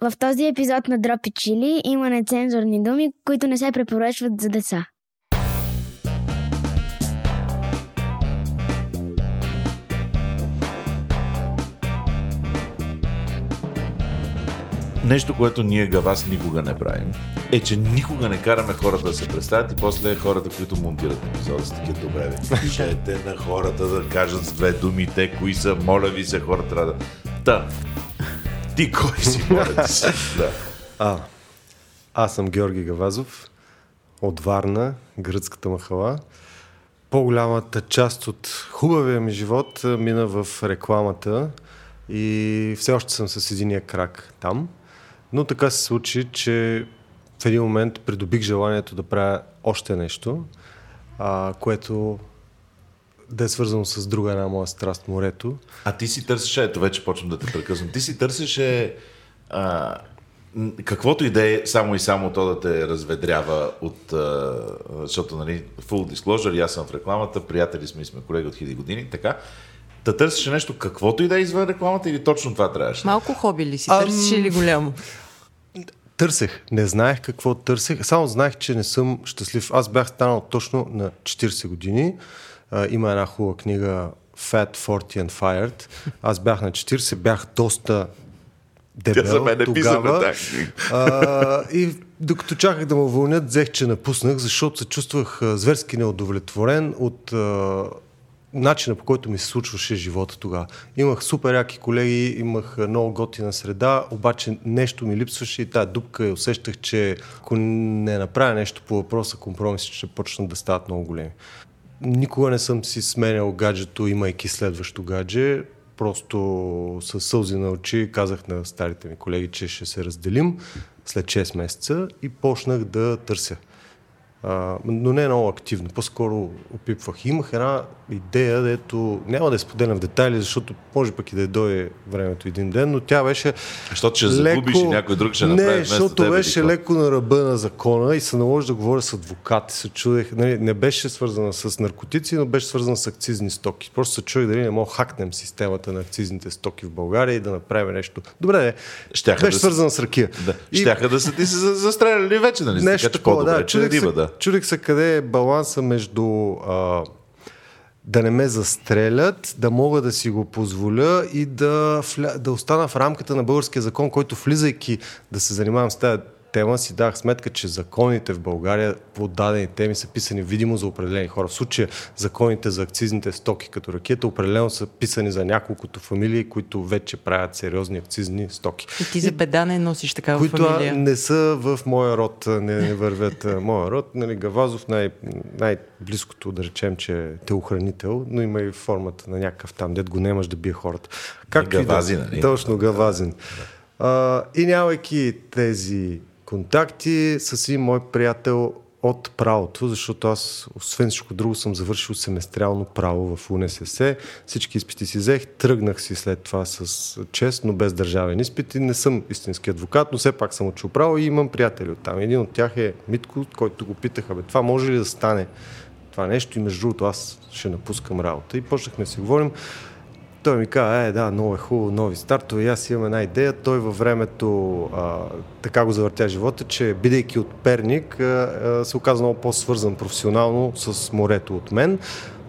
В този епизод на Дропи Чили има нецензурни думи, които не се препоръчват за деца. Нещо, което ние гавас никога не правим, е, че никога не караме хората да се представят и после хората, които монтират епизода, са такива добре. Кажете на хората да кажат с две думи те, кои са, моля ви се, хората трябва да... Та, ти кой си? Да. А, аз съм Георги Гавазов от Варна, гръцката махала. По-голямата част от хубавия ми живот мина в рекламата и все още съм с единия крак там. Но така се случи, че в един момент придобих желанието да правя още нещо, а, което да е свързано с друга една моя страст, морето. А ти си търсиш, ето вече почвам да те прекъсвам, ти си търсеше а, каквото и да е, само и само то да те разведрява от, а, защото, нали, full disclosure, аз съм в рекламата, приятели сме и сме колеги от хиляди години, така. Да търсеше нещо, каквото и да е извън рекламата или точно това трябваше? Малко хоби ли си? Търсиш или голямо? Търсех. Не знаех какво търсех. Само знаех, че не съм щастлив. Аз бях станал точно на 40 години. А, има една хубава книга Fat, 40 and Fired. Аз бях на 40, бях доста дебел Тя за мен е тогава. А, и докато чаках да ме уволнят, взех, че напуснах, защото се чувствах а, зверски неудовлетворен от а, начина по който ми се случваше живота тогава. Имах супер яки колеги, имах много готина среда, обаче нещо ми липсваше и тази дупка и усещах, че ако не направя нещо по въпроса, компромисите ще почнат да стават много големи. Никога не съм си сменял гаджето, имайки следващо гадже. Просто с сълзи на очи казах на старите ми колеги, че ще се разделим след 6 месеца и почнах да търся. А, но не много активно, по-скоро опипвах. Имах една идея, дето няма да я споделям в детайли, защото може пък и да дойде времето един ден, но тя беше Защото ще загубиш и някой друг ще направи Не, защото тебе, беше какво? леко на ръба на закона и се наложи да говоря с адвокати. Се чудех, нали, не беше свързана с наркотици, но беше свързана с акцизни стоки. Просто се чудех дали не мога да хакнем системата на акцизните стоки в България и да направим нещо. Добре, не. Щяха беше да свързана с ракия. Да. И- Щяха да са ти се за- застреляли вече, нали? Нещо така, такова, да. Чудих риба, се, да. Чудих се къде е баланса между а, да не ме застрелят, да мога да си го позволя и да, да остана в рамката на българския закон, който влизайки да се занимавам с тази тема, си дах сметка, че законите в България по дадени теми са писани видимо за определени хора. В случая законите за акцизните стоки като ракета определено са писани за няколкото фамилии, които вече правят сериозни акцизни стоки И ти за беда не носиш такава които фамилия. не са в моя род, не, не вървят моя род. Нали, Гавазов най- най-близкото да речем, че е телохранител, но има и формата на някакъв там, дед го немаш да бие хората. Както и да- Гавазин, нали? Точно, Гавазин. А, и нямайки тези контакти с един мой приятел от правото, защото аз, освен всичко друго, съм завършил семестриално право в УНСС. Всички изпити си взех, тръгнах си след това с чест, но без държавен изпит и не съм истински адвокат, но все пак съм учил право и имам приятели от там. Един от тях е Митко, който го питаха, бе, това може ли да стане това нещо и между другото аз ще напускам работа. И почнахме да си говорим. Той ми каза, е, да, много е хубаво, нови стартове. И аз имам една идея. Той във времето а, така го завъртя живота, че бидейки от Перник, а, а, се оказа много по-свързан професионално с морето от мен.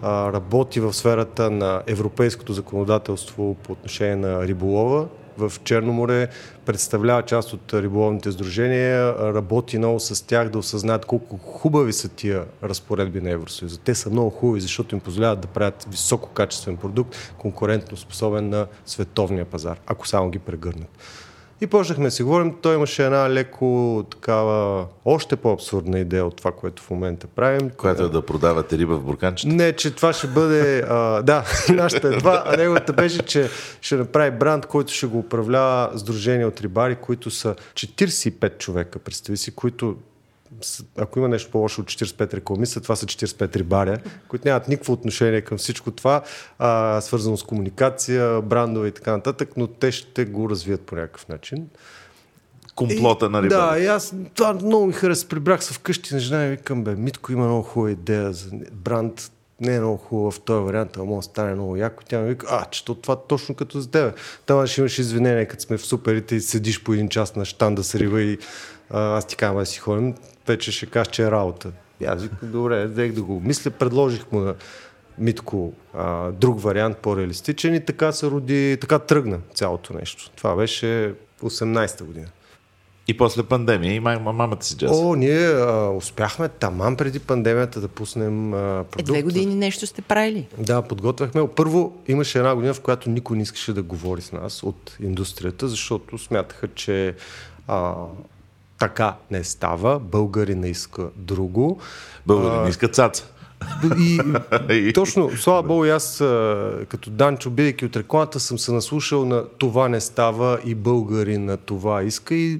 А, работи в сферата на европейското законодателство по отношение на риболова в Черно море, представлява част от риболовните сдружения, работи много с тях да осъзнаят колко хубави са тия разпоредби на Евросъюза. Те са много хубави, защото им позволяват да правят висококачествен продукт, конкурентно способен на световния пазар, ако само ги прегърнат. И почнахме да си говорим. Той имаше една леко такава, още по-абсурдна идея от това, което в момента правим. Която е да продавате риба в бурканчета. Не, че това ще бъде... А, да, нашата е това, а неговата беше, че ще направи бранд, който ще го управлява Сдружение от рибари, които са 45 човека, представи си, които ако има нещо по-лошо от 45 рекламиста, това са 45 рибаря, които нямат никакво отношение към всичко това, а, свързано с комуникация, брандове и така нататък, но те ще го развият по някакъв начин. Комплота на Да, риба. и аз това много ми хареса. Прибрах се вкъщи на жена и викам, бе, Митко има много хубава идея за бранд. не е много хубаво в този вариант, а може да стане много яко. Тя ми вика, а, че то това точно като за тебе. Там ще имаш извинение, като сме в суперите и седиш по един час на штанда с риба и аз ти казвам да си ходим, вече ще кажа, че е работа. И аз викам, добре, взех да го мисля, предложих му на Митко а, друг вариант, по-реалистичен и така се роди, така тръгна цялото нещо. Това беше 18-та година. И после пандемия и мама, мамата си джаз. О, ние а, успяхме таман преди пандемията да пуснем а, Е, продукт. две години нещо сте правили. Да, подготвяхме. Първо имаше една година, в която никой не искаше да говори с нас от индустрията, защото смятаха, че а, така не става, българи не иска друго. Българин иска цаца. И, и точно, слава Богу, аз като Данчо, бидейки от рекламата, съм се наслушал на това не става и българи на това иска и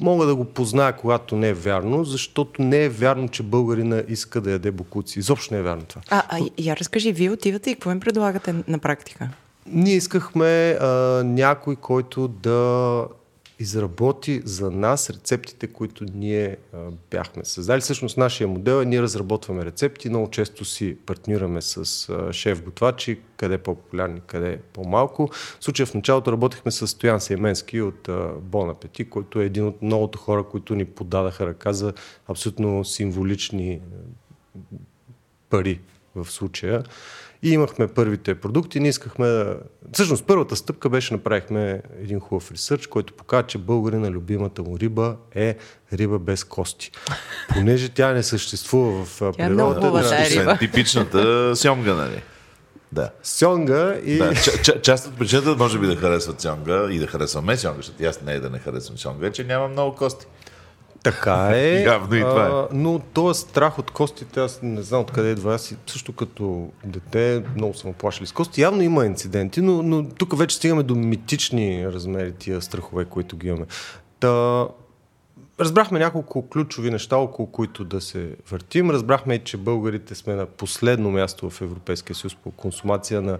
мога да го позная, когато не е вярно, защото не е вярно, че българина иска да яде бокуци. Изобщо не е вярно това. А, а я разкажи, вие отивате и какво им предлагате на практика? Ние искахме а, някой, който да изработи за нас рецептите, които ние а, бяхме създали. Всъщност нашия модел е ние разработваме рецепти, много често си партнираме с шеф-готвачи, къде по-популярни, къде по-малко. В случая в началото работехме с Стоян Сейменски от Бон Апети, който е един от многото хора, които ни подадаха ръка за абсолютно символични пари в случая. И имахме първите продукти. Ние искахме да... Всъщност първата стъпка беше направихме един хубав ресърч, който показва, че българина любимата му риба е риба без кости. Понеже тя не съществува в Тя е много да, риба. типичната сьомга, нали? Да. Сьонга и... Да, ча, ча, част от причината може би да харесват сьонга и да харесваме сьонга, защото аз не е да не харесвам сьонга, е, че няма много кости. Така е. Явно и това е. а, Но този страх от костите, аз не знам откъде идва. Аз също като дете много съм оплашили с кости. Явно има инциденти, но, но тук вече стигаме до митични размери тия страхове, които ги имаме. Та, разбрахме няколко ключови неща, около които да се въртим. Разбрахме, че българите сме на последно място в Европейския съюз по консумация на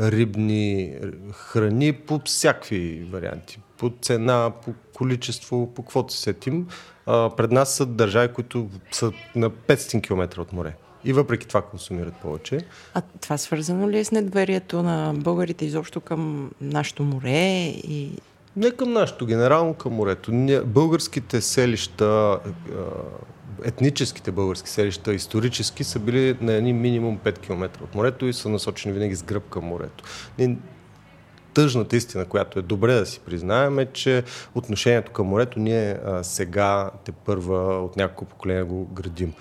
рибни храни по всякакви варианти. По цена, по количество, по каквото се сетим. А, пред нас са държави, които са на 500 км от море. И въпреки това консумират повече. А това свързано ли е с недоверието на българите изобщо към нашето море и Не към нашето, генерално към морето. Българските селища, етническите български селища, исторически са били на едни минимум 5 км от морето и са насочени винаги с гръб към морето. Ние, тъжната истина, която е добре да си признаем, е, че отношението към морето ние а, сега те първа от няколко поколения го градим.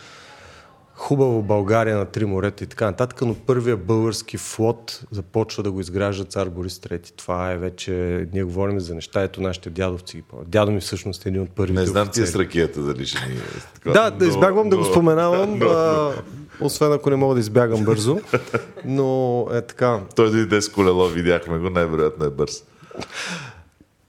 Хубаво България на три морета и така нататък, но първия български флот започва да го изгражда цар Борис III. Това е вече, ние говорим за неща, ето нашите дядовци ги помнят. Дядо ми всъщност е един от първите Не знам ти е с ракията дали ще ни... е Да, да избягвам да го споменавам, освен ако не мога да избягам бързо. Но е така. Той дойде с колело, видяхме го, най-вероятно е бърз.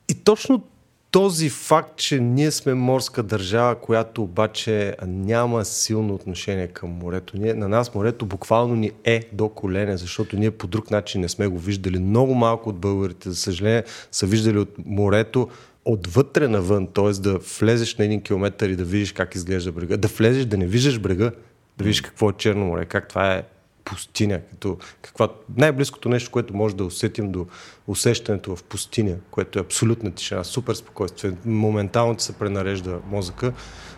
И точно този факт, че ние сме морска държава, която обаче няма силно отношение към морето. Ние, на нас морето буквално ни е до колене, защото ние по друг начин не сме го виждали. Много малко от българите, за съжаление, са виждали от морето отвътре навън, т.е. да влезеш на един километър и да видиш как изглежда брега, да влезеш, да не виждаш брега, да видиш какво е Черно море, как това е пустиня, като каква, най-близкото нещо, което може да усетим до усещането в пустиня, което е абсолютна тишина, супер спокойствие, моментално ти се пренарежда мозъка.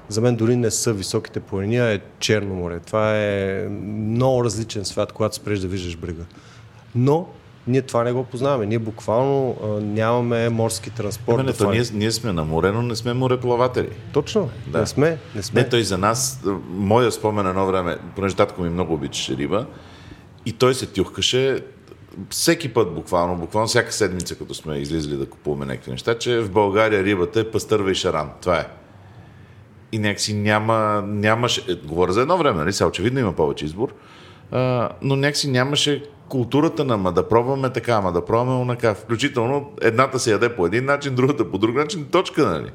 За мен дори не са високите планини, а е Черно море. Това е много различен свят, когато спреш да виждаш брега. Но ние това не го познаваме. Ние буквално а, нямаме морски транспорт. Именно, то това. ние, ние сме на море, но не сме мореплаватели. Точно. Да. Не сме. Не сме. Не, той за нас, моя спомен едно време, понеже татко ми много обичаше риба, и той се тюхкаше всеки път буквално, буквално всяка седмица, като сме излизали да купуваме някакви неща, че в България рибата е пастърва и шаран. Това е. И някакси няма, нямаше, е, говоря за едно време, нали? Сега очевидно има повече избор, а, но някакси нямаше културата на ма да пробваме така, ама да пробваме онака. Включително едната се яде по един начин, другата по друг начин, точка, нали?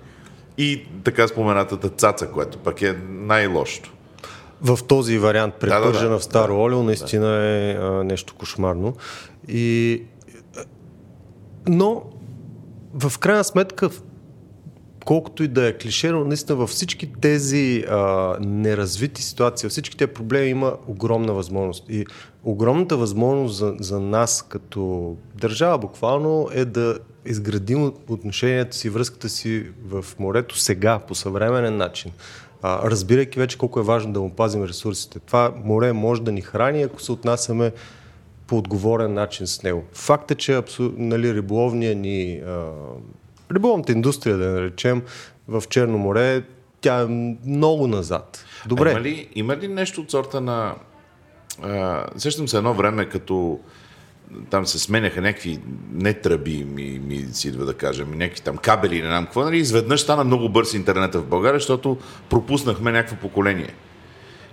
И така споменатата цаца, което пък е най-лошото. в този вариант, да, да, препържена в старо да, олио, наистина е а, нещо кошмарно. И... Но, в крайна сметка, колкото и да е клишено, наистина във всички тези а, неразвити ситуации, във всички тези проблеми има огромна възможност. И огромната възможност за, за нас като държава буквално е да изградим отношенията си, връзката си в морето сега, по съвременен начин. А, разбирайки вече колко е важно да му пазим ресурсите. Това море може да ни храни, ако се отнасяме по отговорен начин с него. Факт е, че абсу... нали, риболовния ни а, риболовната индустрия, да наречем, в Черно море, тя е много назад. Добре. А има, ли, има ли нещо от сорта на... А, сещам се едно време, като там се сменяха някакви, не тръби ми, ми си идва да кажем, някакви там кабели, не знам какво, нали, изведнъж стана много бърз интернета в България, защото пропуснахме някакво поколение.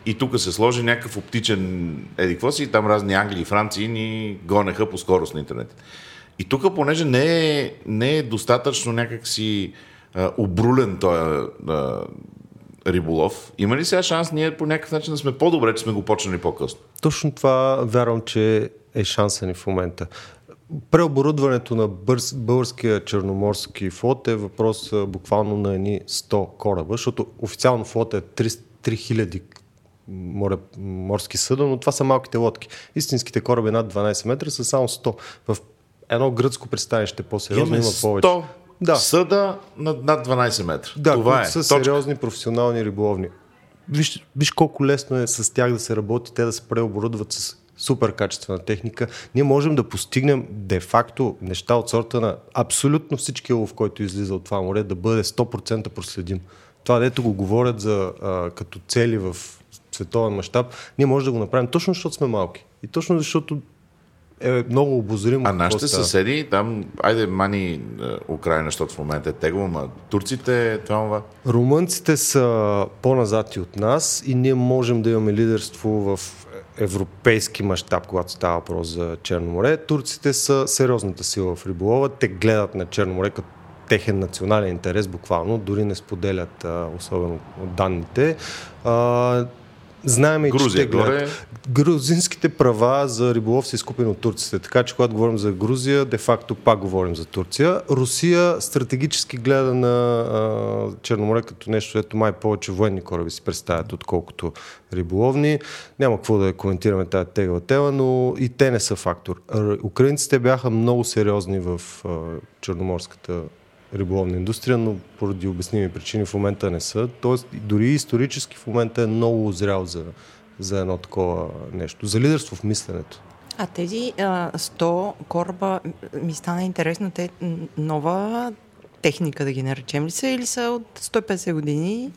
И тук се сложи някакъв оптичен еди какво там разни Англии и Франции ни гонеха по скорост на интернет. И тук, понеже не е, не е достатъчно някакси а, обрулен този риболов, има ли сега шанс ние по някакъв начин да сме по-добре, че сме го почнали по-късно? Точно това вярвам, че е шанса ни в момента. Преоборудването на бърз, българския черноморски флот е въпрос а, буквално на едни 100 кораба, защото официално флот е 3000 море, морски съда, но това са малките лодки. Истинските кораби над 12 метра са само 100. В едно гръцко пристанище по-сериозно има повече. 100 да. съда над, над 12 метра. Да, Това е. са сериозни професионални риболовни. Виж, виж колко лесно е с тях да се работи, те да се преоборудват с супер качествена техника. Ние можем да постигнем де-факто неща от сорта на абсолютно всички лов, който излиза от това море, да бъде 100% проследим. Това, дето го говорят за, а, като цели в световен мащаб, ние можем да го направим точно защото сме малки. И точно защото е много обозримо. А нашите съседи, там, айде мани е, Украина, защото в момента е тегло, ма турците, това, това. Румънците са по-назад и от нас и ние можем да имаме лидерство в европейски мащаб, когато става въпрос за Черно море. Турците са сериозната сила в риболова. Те гледат на Черно море като техен национален интерес, буквално, дори не споделят а, особено данните. А, Знаем и Грузия, че те гледат. Грузинските права за риболов са изкупени от турците, така че когато говорим за Грузия, де-факто пак говорим за Турция. Русия стратегически гледа на а, Черноморе като нещо, ето май повече военни кораби си представят, отколкото риболовни. Няма какво да коментираме тази тегла тема, но и те не са фактор. Украинците бяха много сериозни в а, черноморската риболовна индустрия, но поради обясними причини в момента не са. Тоест, дори исторически в момента е много озрял за, за едно такова нещо. За лидерство в мисленето. А тези а, 100 кораба ми стана интересно. Те нова техника, да ги наречем ли са, или са от 150 години?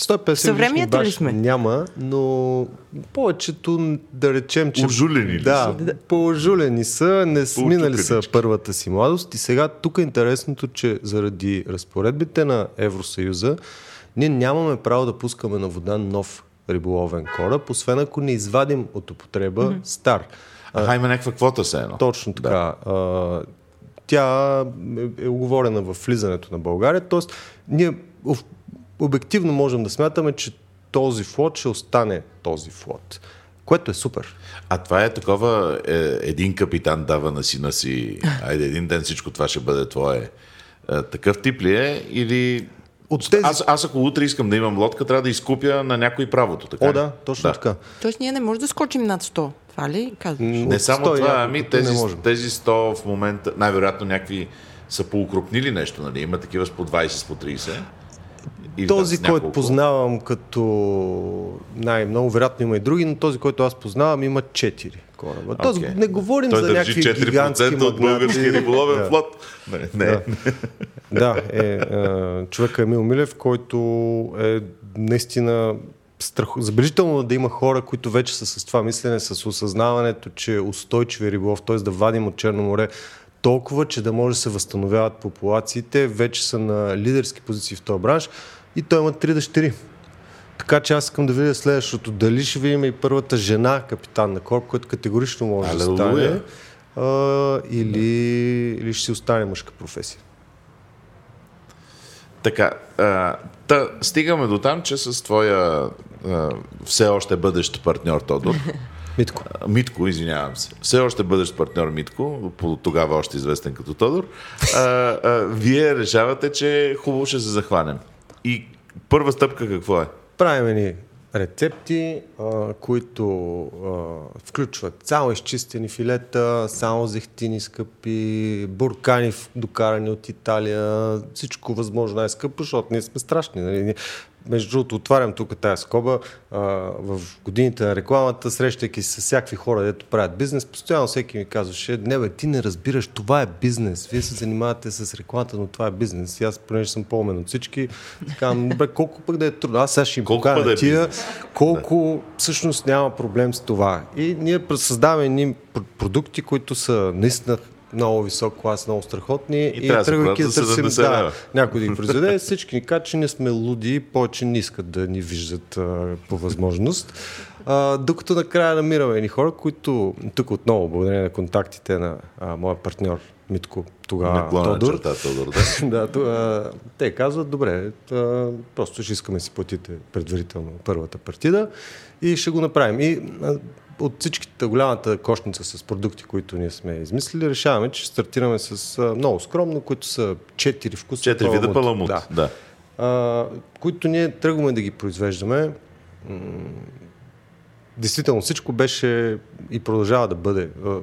150 Съвремието ли сме? Няма, но повечето да речем, че... Ожулени ли да, са? по-ожулени са, не сминали са първата си младост и сега тук е интересното, че заради разпоредбите на Евросъюза ние нямаме право да пускаме на вода нов риболовен кораб, освен ако не извадим от употреба mm-hmm. стар. А, има някаква квота се едно. Точно така. Да. А, тя е, е оговорена в влизането на България, т.е. ние обективно можем да смятаме, че този флот ще остане този флот. Което е супер. А това е такова, е, един капитан дава на сина си, айде един ден всичко това ще бъде твое. Е, такъв тип ли е или... От тези... аз, аз ако утре искам да имам лодка, трябва да изкупя на някой правото. Така О, да, точно да. така. Тоест ние не можем да скочим над 100. Това ли казваш? Не само 100, това, ами тези, тези 100 в момента, най-вероятно някакви са поукрупнили нещо, нали? Има такива с по 20, с по 30. И този, да, който познавам като най-много, вероятно има и други, но този, който аз познавам, има 4 кораба. Okay. Тоест, не говорим Той за някакви 4% гигантски от български риболовен да. флот. Не, не. Да, да е, е, човека Емил Милев, който е наистина страх... забележително да има хора, които вече са с това мислене, с осъзнаването, че устойчиви риболов, т.е. да вадим от Черно море толкова, че да може да се възстановяват популациите, вече са на лидерски позиции в този бранш и той има три дъщери. Така че аз искам да видя следващото. Дали ще видим и първата жена капитан на корп, който категорично може Алелуя. да стане, а, или, или ще си остане мъжка професия. Така, а, та, стигаме до там, че с твоя а, все още бъдещ партньор Тодор Митко. А, Митко, извинявам се. Все още бъдещ партньор Митко, по тогава още известен като Тодор. А, а, вие решавате, че хубаво ще се захванем. И първа стъпка какво е? Правим ни рецепти, а, които а, включват само изчистени филета, само зехтини скъпи, буркани докарани от Италия, всичко възможно най-скъпо, защото ние сме страшни. Нали? Между другото, отварям тук тази скоба. А, в годините на рекламата, срещайки се с всякакви хора, дето правят бизнес, постоянно всеки ми казваше, не бе, ти не разбираш, това е бизнес. Вие се занимавате с рекламата, но това е бизнес. И аз, понеже съм по-умен от всички, казвам, добре, колко пък да е трудно. Аз сега ще им покажа да е тия, колко всъщност няма проблем с това. И ние създаваме едни пр- продукти, които са наистина много висок клас, много страхотни. И да се тръгвайки за 70 да, някой да ги произведе, всички ни кажат, че ние сме луди и повече не искат да ни виждат а, по възможност. А, докато накрая намираме едни хора, които тук отново, благодарение на контактите на а, моя партньор Митко, тогава Тодор, черта Тодор, да. да, то, а, те казват, добре, а, просто ще искаме да си платите предварително първата партида и ще го направим. И а, от всичките голямата кошница с продукти, които ние сме измислили, решаваме, че стартираме с а, много скромно, които са четири вкуса. Четири вида паламут. Да. Да. А, които ние тръгваме да ги произвеждаме. М, Действително всичко беше и продължава да бъде а,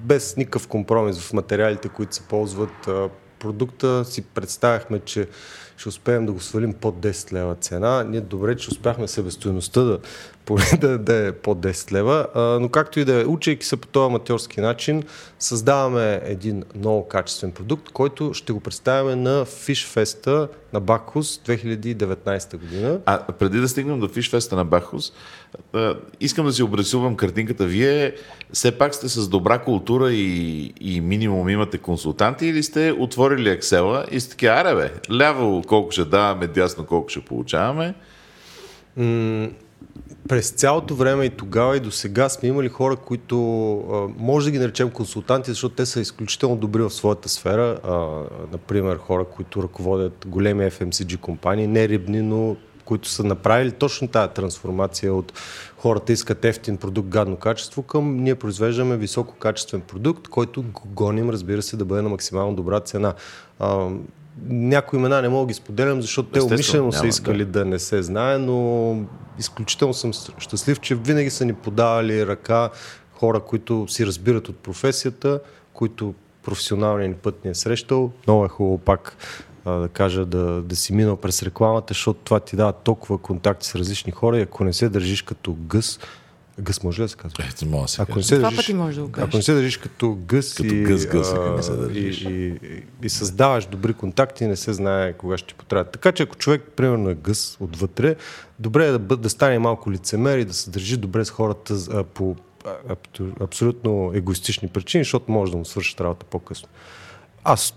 без никакъв компромис в материалите, които се ползват. А, Продукта си представяхме, че ще успеем да го свалим под 10 лева цена. Ние добре, че успяхме себестоеността да, поне да, да е под 10 лева, а, но както и да е, учейки се по този аматьорски начин, създаваме един много качествен продукт, който ще го представяме на Fest на Бакхус 2019 година. А преди да стигнем до фишфеста на Бахус, искам да си обрисувам картинката. Вие все пак сте с добра култура и, и минимум имате консултанти или сте отворили Excel и сте така, аре бе, ляво колко ще даваме, дясно колко ще получаваме. През цялото време и тогава и до сега сме имали хора, които може да ги наречем консултанти, защото те са изключително добри в своята сфера. Например, хора, които ръководят големи FMCG компании, не рибни, но които са направили точно тази трансформация от хората искат ефтин продукт, гадно качество, към ние произвеждаме висококачествен продукт, който го гоним, разбира се, да бъде на максимално добра цена. Някои имена не мога да ги споделям, защото те умишлено са искали да. да не се знае, но изключително съм щастлив, че винаги са ни подавали ръка хора, които си разбират от професията, които професионалният ни път ни е срещал. Много е хубаво пак а, да кажа да, да си минал през рекламата, защото това ти дава толкова контакти с различни хора и ако не се държиш като гъс, гъс може ли да се казва? Ето, мога да се Ако не се държиш, пъти можеш да го кажеш. Ако не се държиш като гъс, Като и, гъс, гъс, а, не се държиш. И, и, и, създаваш добри контакти, не се знае кога ще ти потрябват. Така че ако човек, примерно, е гъс отвътре, добре е да, бъд, да стане малко лицемер и да се държи добре с хората а, по а, аб- абсолютно егоистични причини, защото може да му свършат работа по-късно. Аз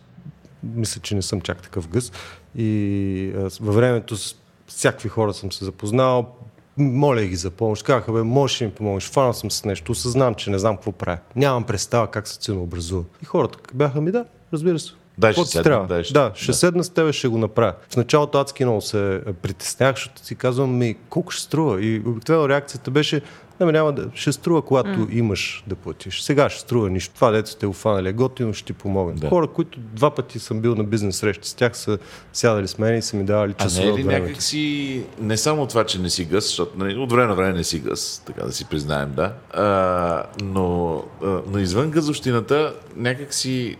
мисля, че не съм чак такъв гъс. И а, във времето с всякакви хора съм се запознал, моля ги за помощ. Казаха, бе, можеш ли ми помогнеш? Фанал съм с нещо, осъзнавам, че не знам какво правя. Нямам представа как се ценообразува. И хората бяха ми, да, разбира се. Какво ще седна, трябва? дай, ще- Да, ще да. седна с тебе, ще го направя. В началото адски много се притеснях, защото си казвам, ми, колко ще струва? И обикновено реакцията беше, не, бе, няма да, ще струва, когато mm. имаш да платиш. Сега ще струва нищо. Това дето сте го фанали е готино, ще ти помогне. Да. Хора, които два пъти съм бил на бизнес срещи с тях, са сядали с мен и са ми давали А часове не е ли някак си, не само това, че не си гъс, защото нали, от време на време не си гъс, така да си признаем, да, а, но, а, но извън газовщината, някак си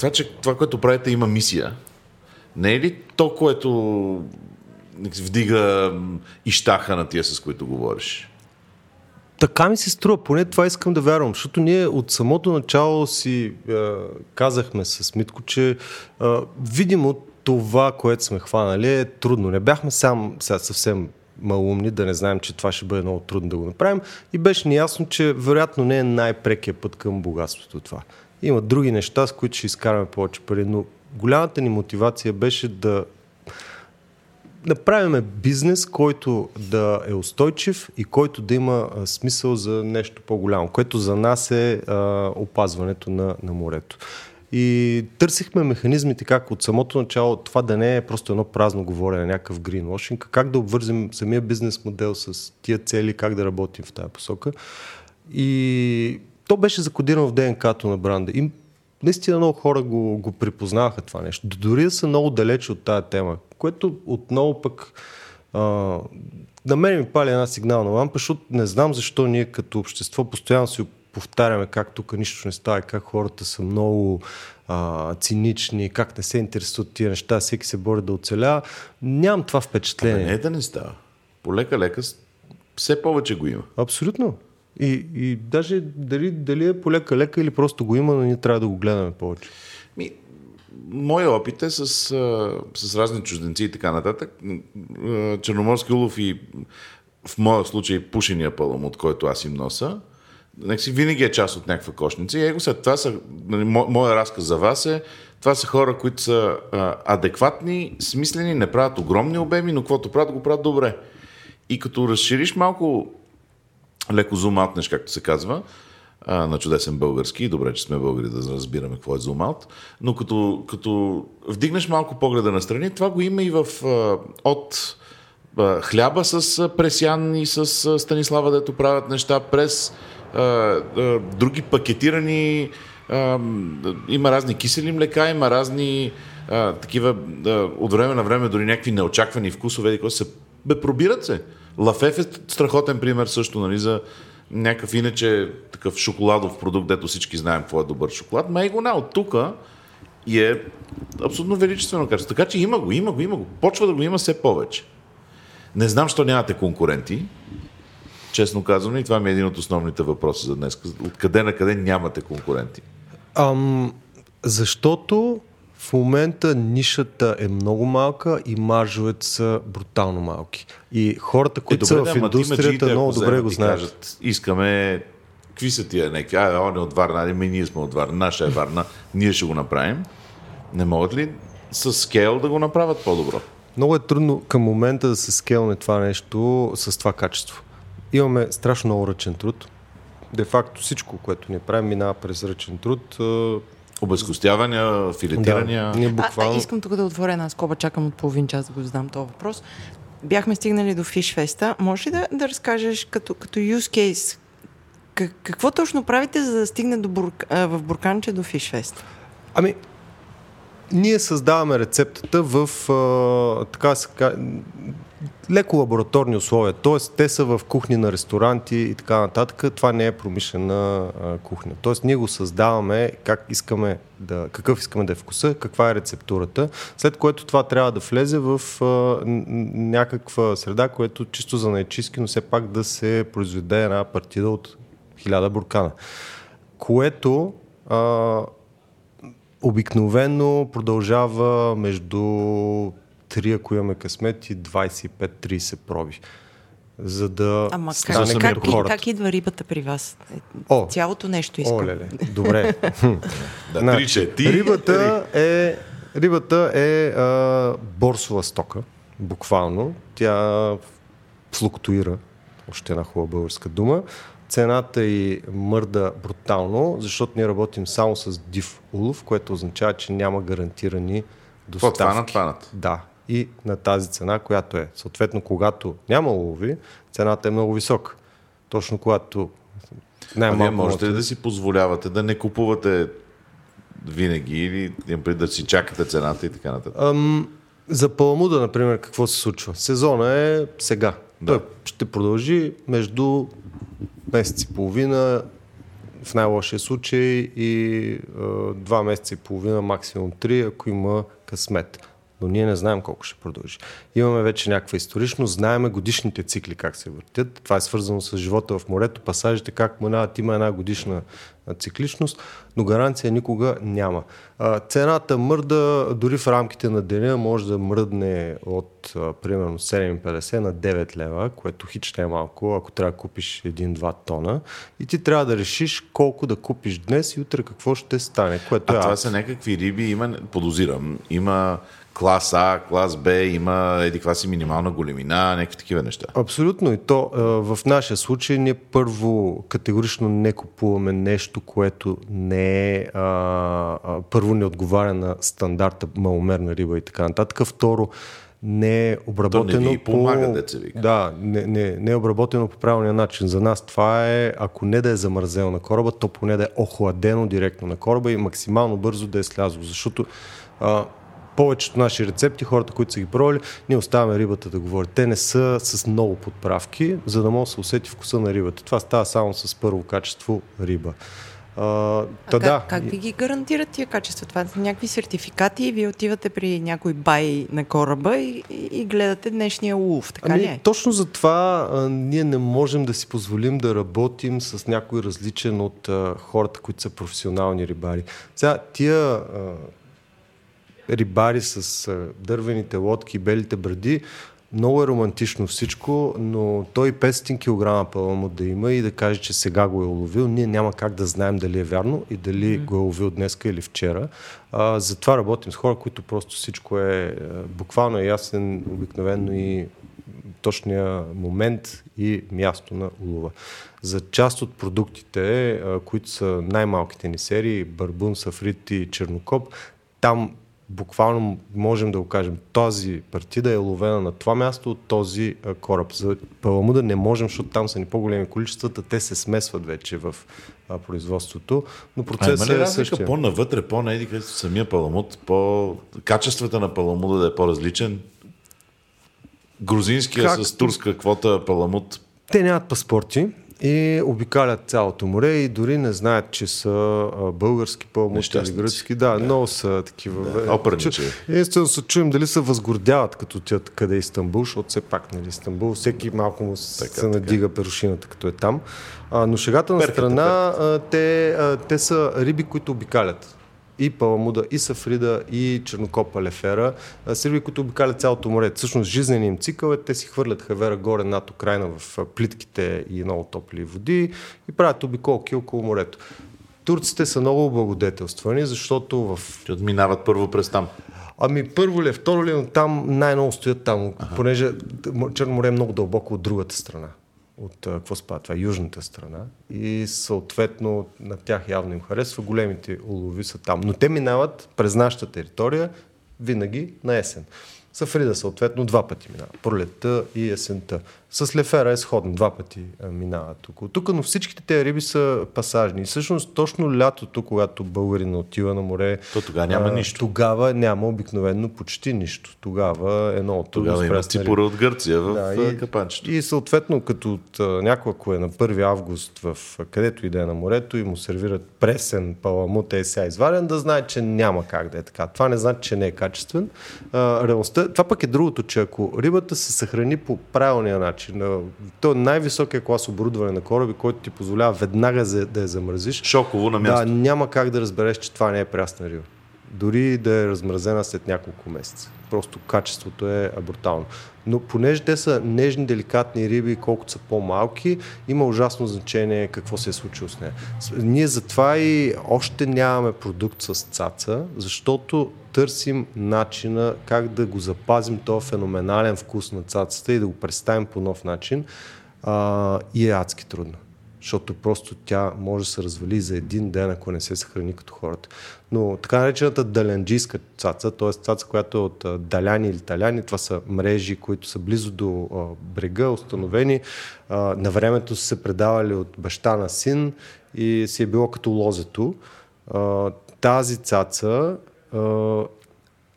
това, че това, което правите, има мисия. Не е ли то, което вдига ищаха на тия, с които говориш? Така ми се струва, поне това искам да вярвам, защото ние от самото начало си е, казахме с Митко, че е, видимо това, което сме хванали е трудно. Не бяхме сам сега съвсем малумни, да не знаем, че това ще бъде много трудно да го направим и беше ни ясно, че вероятно не е най-прекия път към богатството това. Има други неща, с които ще изкараме повече пари, но голямата ни мотивация беше да направиме бизнес, който да е устойчив и който да има смисъл за нещо по-голямо, което за нас е а, опазването на, на морето. И търсихме механизмите как от самото начало това да не е просто едно празно говорене, някакъв гринвошинг, как да обвързем самия бизнес модел с тия цели, как да работим в тази посока. И то беше закодирано в ДНК-то на бранда. И наистина много хора го, го припознаваха това нещо. Дори да са много далече от тази тема, което отново пък а, на мен ми пали една сигнална лампа, защото не знам защо ние като общество постоянно си повтаряме как тук нищо не става, как хората са много а, цинични, как не се интересуват тия неща, всеки се бори да оцеля. Нямам това впечатление. Не е да не става. Полека-лека все повече го има. Абсолютно. И, и даже дали, дали е полека-лека или просто го има, но ние трябва да го гледаме повече. Ми, моя опит е с, с разни чужденци и така нататък. Черноморски улов и в моя случай пушения от който аз им носа, си винаги е част от някаква кошница. И его след това са, нали, моя разказ за вас е, това са хора, които са а, адекватни, смислени, не правят огромни обеми, но каквото правят, го правят добре. И като разшириш малко леко зуматнеш, както се казва, а, на чудесен български, добре, че сме българи да разбираме какво е зумаут, но като, като вдигнеш малко погледа на страни, това го има и в, а, от а, хляба с пресян и с Станислава, дето правят неща, през а, а, други пакетирани, а, има разни кисели млека, има разни а, такива, а, от време на време дори някакви неочаквани вкусове, които се бе, пробират се. Лафеф е страхотен пример също, нали, за някакъв иначе такъв шоколадов продукт, дето всички знаем какво е добър шоколад. Ма и го на от тук и е абсолютно величествено качество. Така че има го, има го, има го. Почва да го има все повече. Не знам, що нямате конкуренти. Честно казвам, и това ми е един от основните въпроси за днес. Откъде на къде нямате конкуренти? Ам, защото в момента нишата е много малка и маржовете са брутално малки. И хората, които е, добре, са в индустрията, да, много добре го знаят. Кажат, искаме какви са тия някакви, а, он е от Варна, ами ние сме от Варна, наша е Варна, ние ще го направим. Не могат ли с скейл да го направят по-добро? Много е трудно към момента да се скелне това нещо с това качество. Имаме страшно много ръчен труд. Де факто всичко, което ни правим, минава през ръчен труд Обезкостявания, филетирания. Да, ние буквално... а, а, искам тук да отворя една скоба, чакам от половин час да го задам този въпрос. Бяхме стигнали до Фишфеста. Може ли да, да разкажеш като, като use case как, какво точно правите, за да стигне до бурк, в Бурканче до Фишфест? Ами, ние създаваме рецептата в а, така леко лабораторни условия. Тоест, те са в кухни на ресторанти и така нататък. Това не е промишлена кухня. Тоест, ние го създаваме как искаме да, какъв искаме да е вкуса, каква е рецептурата, след което това трябва да влезе в а, някаква среда, което чисто за наечистки, но все пак да се произведе една партида от хиляда буркана. Което а, обикновено продължава между 3, ако имаме късмет и 25-30 проби. За да Ама стане как, как, хората. как идва рибата при вас? О, Цялото нещо искам. О, леле, добре. да, значи, ти. Рибата е, рибата е а, борсова стока, буквално. Тя флуктуира, още една хубава българска дума. Цената й мърда брутално, защото ние работим само с див улов, което означава, че няма гарантирани доставки. Това тванат, Да, и на тази цена, която е. Съответно, когато няма лови, цената е много висока. Точно когато най Вие можете ли да си позволявате да не купувате винаги или да си чакате цената и така нататък? Ам, за паламуда, например, какво се случва? Сезона е сега. Да. Той ще продължи между месец и половина, в най-лошия случай и а, два месеца и половина, максимум три, ако има късмет но ние не знаем колко ще продължи. Имаме вече някаква историчност, знаеме годишните цикли как се въртят. Това е свързано с живота в морето, пасажите как минават, има една годишна цикличност, но гаранция никога няма. Цената мърда дори в рамките на деня може да мръдне от примерно 7,50 на 9 лева, което хич не е малко, ако трябва да купиш 1-2 тона и ти трябва да решиш колко да купиш днес и утре какво ще стане. Което а е това са някакви риби, има, подозирам, има клас А, клас Б, има еди каква си минимална големина, някакви такива неща. Абсолютно. И то в нашия случай ние първо категорично не купуваме нещо, което не е а, а, първо не отговаря на стандарта маломерна риба и така нататък. Второ, не е обработено не ви помага, по... деца вика. Да, не, не, не е обработено по правилния начин. За нас това е, ако не да е замързено на кораба, то поне да е охладено директно на кораба и максимално бързо да е слязло. Защото а, повечето наши рецепти, хората, които са ги пробвали, ние оставяме рибата да говори. Те не са с много подправки, за да може да се усети вкуса на рибата. Това става само с първо качество риба. А, А та, как, да. как ви ги гарантират тия качества? Това са някакви сертификати и вие отивате при някой бай на кораба и, и, гледате днешния улов, така ли Ами, е? точно за това а, ние не можем да си позволим да работим с някой различен от а, хората, които са професионални рибари. Сега, тия а, рибари с дървените лодки белите бради, много е романтично всичко, но той 500 кг паламут да има и да каже, че сега го е уловил, ние няма как да знаем дали е вярно и дали mm-hmm. го е уловил днеска или вчера. А, затова работим с хора, които просто всичко е буквално е ясен, обикновено и точния момент и място на улова. За част от продуктите, които са най-малките ни серии, барбун, сафрит и чернокоп, там буквално можем да го кажем, тази партида е ловена на това място от този а, кораб. За паламуда не можем, защото там са ни по-големи количествата, те се смесват вече в а, производството, но А процесът ли е разлика същия. по-навътре, по-неди, където самия паламут, по качествата на паламуда да е по-различен? Грузинския Как- с турска квота паламут Те нямат паспорти и обикалят цялото море и дори не знаят, че са български пълмути или гръцки. Да, много са такива. Да, Единствено се чуем дали се възгордяват като тят къде е Истанбул, защото все пак нали, Истанбул, всеки малко му се Така, надига перушината като е там. А, но шегата на Перката, страна, а, те, те са риби, които обикалят. И паламуда, и сафрида, и чернокопа лефера. Риби, които обикалят цялото море. Всъщност жизненият им цикъл е, те си хвърлят хавера горе над Украина в плитките и много топли води и правят обиколки около морето. Турците са много облагодетелствани, защото в ще отминават първо през там. Ами първо ли, е, второ ли, но там най-много стоят там, ага. понеже Черно море е много дълбоко от другата страна. От какво спада? Това е южната страна. И съответно на тях явно им харесва. Големите улови са там. Но те минават през нашата територия винаги на есен. Сафрида съответно два пъти минава. Пролетта и есента. С лефера е сходно. Два пъти минават около тук, но всичките тези риби са пасажни. И всъщност точно лятото, когато българина отива на море, То тогава няма а, нищо. Тогава няма обикновено почти нищо. Тогава е много трудно. Тогава има ципора риба. от Гърция в Да, и, капанчето. и съответно, като от, някой, ако е на 1 август в където и да е на морето и му сервират пресен паламут е сега изварен, да знае, че няма как да е така. Това не значи, че не е качествен. А, реалността, това пък е другото, че ако рибата се съхрани по правилния начин, то е най-високия клас оборудване на кораби, който ти позволява веднага да я замразиш, Шоково на място. да, няма как да разбереш, че това не е прясна риба. Дори да е размразена след няколко месеца. Просто качеството е брутално. Но понеже те са нежни, деликатни риби, колкото са по-малки, има ужасно значение какво се е случило с нея. Ние затова и още нямаме продукт с цаца, защото търсим начина как да го запазим този феноменален вкус на цацата и да го представим по нов начин. А, и е адски трудно защото просто тя може да се развали за един ден, ако не се съхрани като хората. Но така наречената далянджийска цаца, т.е. цаца, която е от даляни или таляни, това са мрежи, които са близо до а, брега, установени. На времето са се предавали от баща на син и си е било като лозето. А, тази цаца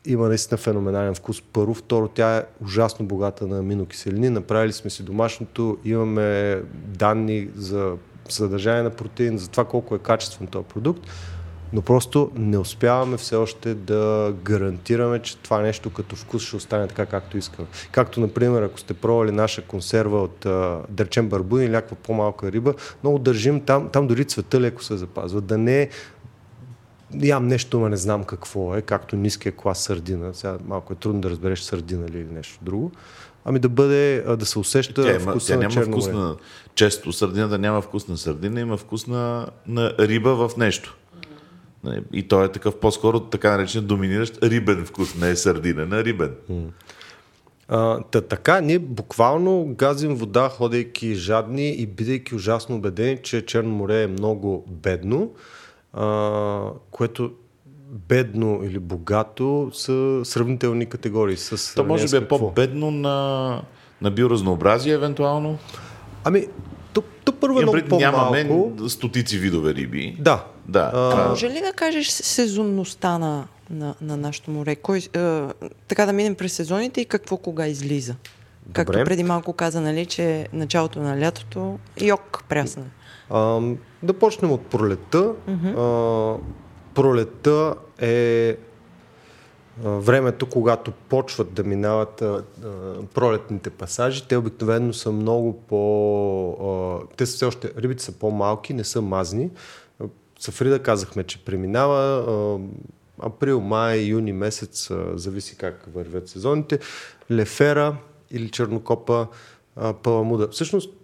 има наистина феноменален вкус. Първо, второ, тя е ужасно богата на аминокиселини. Направили сме си домашното, имаме данни за съдържание на протеин, за това колко е качествен този продукт, но просто не успяваме все още да гарантираме, че това нещо като вкус ще остане така, както искаме. Както, например, ако сте пробвали наша консерва от, речем, барбун или някаква по-малка риба, много държим там, там дори цвета леко се запазва, да не е ям нещо, но не знам какво е, както ниския клас сърдина. Сега малко е трудно да разбереш сърдина ли или нещо друго. Ами да бъде, да се усеща Тя, вкуса тя на няма вкус на... Често сърдината няма вкус на сърдина, има вкус на, на риба в нещо. Нали, И той е такъв по-скоро така наречен доминиращ рибен вкус, не е сърдина, на рибен. А, та, така, ние буквално газим вода, ходейки жадни и бидейки ужасно убедени, че Черно море е много бедно, а, което бедно или богато са сравнителни категории. С То може би е по-бедно на, на биоразнообразие, евентуално. Ами, то, то първо е много пред, нямаме по-малко. стотици видове риби. Да. Да. А, това- Може ли да кажеш сезонността на, на, на нашето море? Кой, е, така да минем през сезоните и какво кога излиза? Както Добре. преди малко каза, нали, че началото на лятото йок прясна. А, да почнем от пролетта. А, пролетта е времето, когато почват да минават а, а, пролетните пасажи. Те обикновено са много по... А, те са все още... Рибите са по-малки, не са мазни. Сафрида казахме, че преминава а, април, май, юни месец, а, зависи как вървят сезоните. Лефера или чернокопа, а, паламуда. Всъщност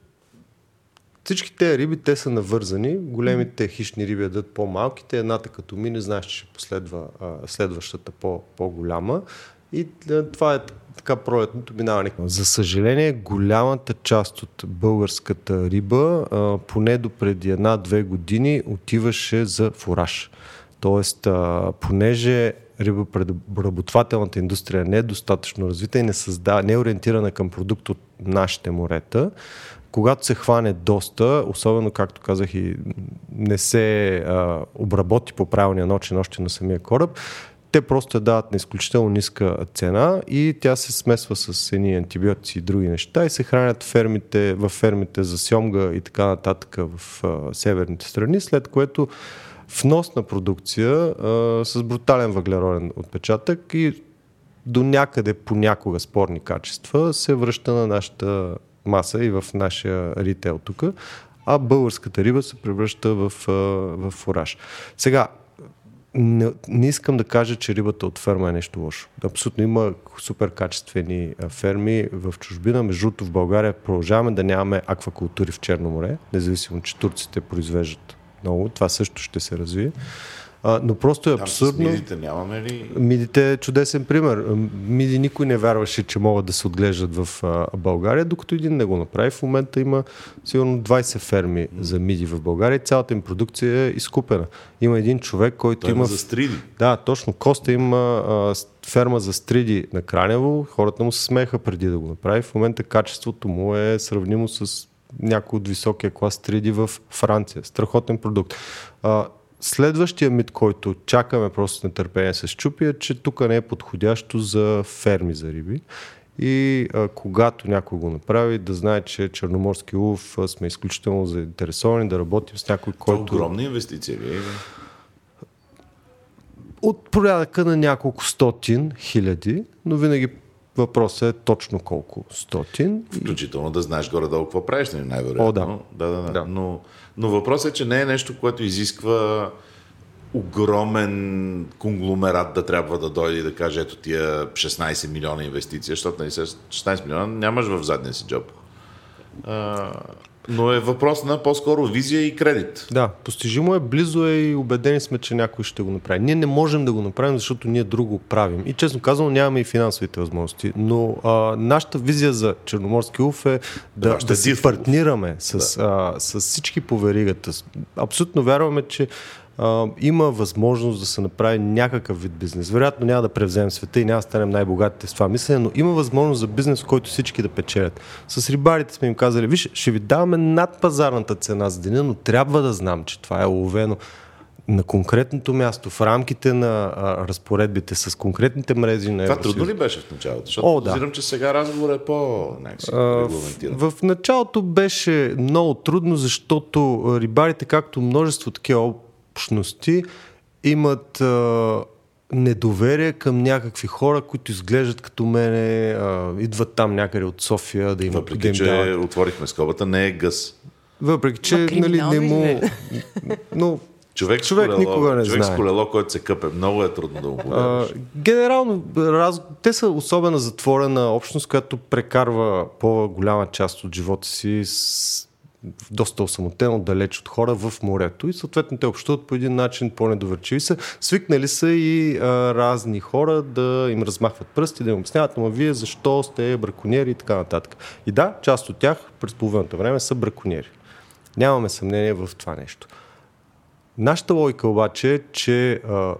всички тези риби, те са навързани. Големите хищни риби ядат по-малките. Едната като мине, знаеш, че ще последва а, следващата по, по-голяма. И а, това е така пролетното минаване. За съжаление, голямата част от българската риба, а, поне до преди една-две години, отиваше за фураж. Тоест, а, понеже рибопреработвателната индустрия не е достатъчно развита и не, създава, не е ориентирана към продукт от нашите морета, когато се хване доста, особено както казах и не се а, обработи по правилния начин още на самия кораб, те просто я дават на изключително ниска цена и тя се смесва с едни антибиотици и други неща и се хранят фермите, в фермите за сьомга и така нататък в а, северните страни, след което вносна продукция а, с брутален въглероден отпечатък и до някъде понякога спорни качества се връща на нашата маса и в нашия ритейл тук, а българската риба се превръща в, в фураж. Сега, не, не искам да кажа, че рибата от ферма е нещо лошо. Абсолютно има супер качествени ферми в чужбина. Между другото в България продължаваме да нямаме аквакултури в Черно море, независимо, че турците произвеждат много. Това също ще се развие. А, но просто е Там с абсурдно. мидите нямаме ли? Мидите е чудесен пример. Миди никой не вярваше, че могат да се отглеждат в а, България, докато един не го направи. В момента има сигурно 20 ферми за миди в България цялата им продукция е изкупена. Има един човек, който Той има... за стриди. Да, точно. Коста има а, ферма за стриди на Кранево. Хората му се смееха преди да го направи. В момента качеството му е сравнимо с някой от високия клас стриди в Франция. Страхотен продукт. А, следващия мит, който чакаме просто с нетърпение се щупи, е, че тук не е подходящо за ферми за риби. И а, когато някой го направи, да знае, че черноморски улов а, сме изключително заинтересовани да работим с някой, Това е който огромна инвестиция. Вие. от порядъка на няколко стотин хиляди, но винаги въпросът е точно колко стотин. Включително да знаеш горе-долу какво правиш, нали, най-вероятно. О, да. да, да, да. Да. Но, но въпросът е, че не е нещо, което изисква огромен конгломерат да трябва да дойде и да каже, ето тия 16 милиона инвестиция, защото нали, с 16 милиона нямаш в задния си джоб. Но е въпрос на по-скоро визия и кредит. Да, постижимо е, близо е и убедени сме, че някой ще го направи. Ние не можем да го направим, защото ние друго правим. И честно казано, нямаме и финансовите възможности. Но а, нашата визия за Черноморски улов е да, да си див улов. партнираме с, а, с всички по веригата. Абсолютно вярваме, че а, има възможност да се направи някакъв вид бизнес. Вероятно няма да превземем света и няма да станем най-богатите с това мислене, но има възможност за бизнес, в който всички да печелят. С рибарите сме им казали, виж, ще ви даваме над пазарната цена за деня, но трябва да знам, че това е уловено на конкретното място, в рамките на а, разпоредбите, с конкретните мрези на Това Евросъюз. трудно ли беше в началото? Защото О, да. подозирам, че сега разговорът е по-някакси А, в, в началото беше много трудно, защото рибарите, както множество такива общности, имат а, недоверие към някакви хора, които изглеждат като мене, а, идват там някъде от София да им, да Въпреки, им че дават. отворихме скобата, не е гъс. Въпреки, че Ма, нали, не му... Но Човек, Човек с колело, никога не човек знае. с колело, който се къпе, много е трудно да А, повярваш. генерално, раз... те са особена затворена общност, която прекарва по-голяма част от живота си с доста осамотено, далеч от хора в морето и съответно те общуват по един начин по-недоверчиви са. Свикнали са и а, разни хора да им размахват пръсти, да им обясняват, ама вие защо сте браконьери и така нататък. И да, част от тях през половината време са браконьери. Нямаме съмнение в това нещо. Нашата логика обаче е, че а,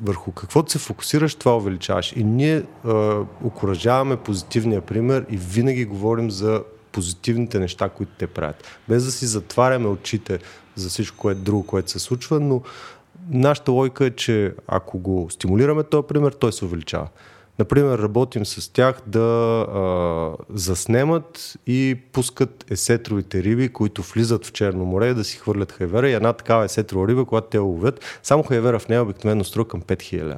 върху каквото се фокусираш, това увеличаваш. И ние а, окоръжаваме позитивния пример и винаги говорим за позитивните неща, които те правят. Без да си затваряме очите за всичко, което друго, което се случва, но нашата логика е, че ако го стимулираме този пример, той се увеличава. Например, работим с тях да а, заснемат и пускат есетровите риби, които влизат в Черно море, да си хвърлят хайвера и една такава есетрова риба, когато те ловят, само хайвера в нея обикновено струва към 5000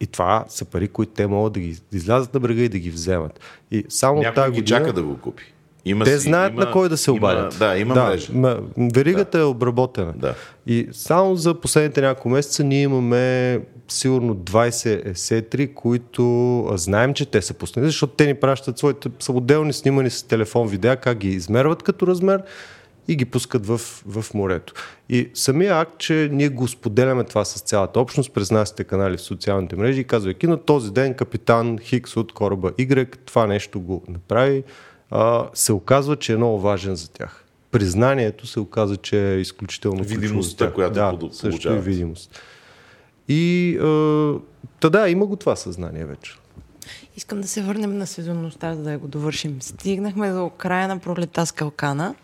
и това са пари, които те могат да ги излязат на брега и да ги вземат. И само Някой тази ги година, чака да го купи. Има те си, знаят има, на кой да се обадят. Има, да, има да, мрежа. м- веригата да. е обработена. Да. И само за последните няколко месеца ние имаме сигурно 20 есетри, които знаем, че те са пуснали, защото те ни пращат своите самоделни снимани с телефон видеа, как ги измерват като размер и ги пускат в, в морето. И самия акт, че ние го споделяме това с цялата общност през нашите канали в социалните мрежи казвайки на този ден капитан Хикс от кораба Y това нещо го направи, а, се оказва, че е много важен за тях. Признанието се оказа, че е изключително Видимостта, която да, поду- също и получават. видимост. И а, да, има го това съзнание вече. Искам да се върнем на сезонността, за да го довършим. Стигнахме до края на пролета с калкана.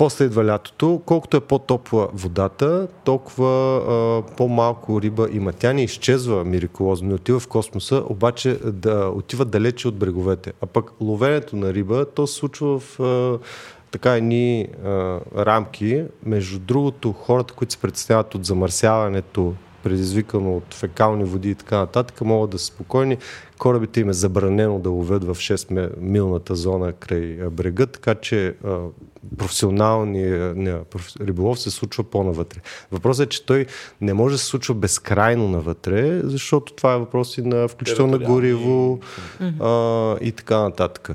После идва лятото. Колкото е по-топла водата, толкова а, по-малко риба има. Тя не изчезва мириколозно, не отива в космоса, обаче да отива далече от бреговете. А пък ловенето на риба, то се случва в а, така едни а, рамки. Между другото, хората, които се представят от замърсяването, предизвикано от фекални води и така нататък, могат да са спокойни. Корабите им е забранено да ловят в 6-милната зона край брега, така че а, професионалният не, проф... риболов се случва по-навътре. Въпросът е, че той не може да се случва безкрайно навътре, защото това е въпрос и на включително на гориво а, и така нататък.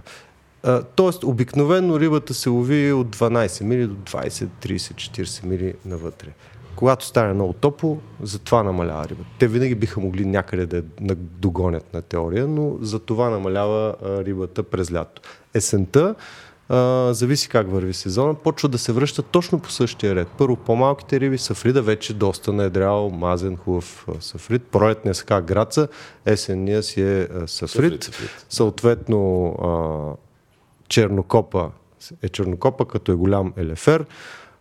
Тоест, обикновено рибата се лови от 12 мили до 20, 30, 40 мили навътре. Когато стане много топло, затова намалява рибата. Те винаги биха могли някъде да догонят на теория, но за това намалява а, рибата през лято. Есента, а, зависи как върви сезона, почва да се връща точно по същия ред. Първо по-малките риби, сафрида вече доста наедрял, мазен, хубав сафрид. Пролетния са как граца, есенния си е а, Сафрид, сафрид. сафрид. Съответно, а, чернокопа е чернокопа, като е голям елефер.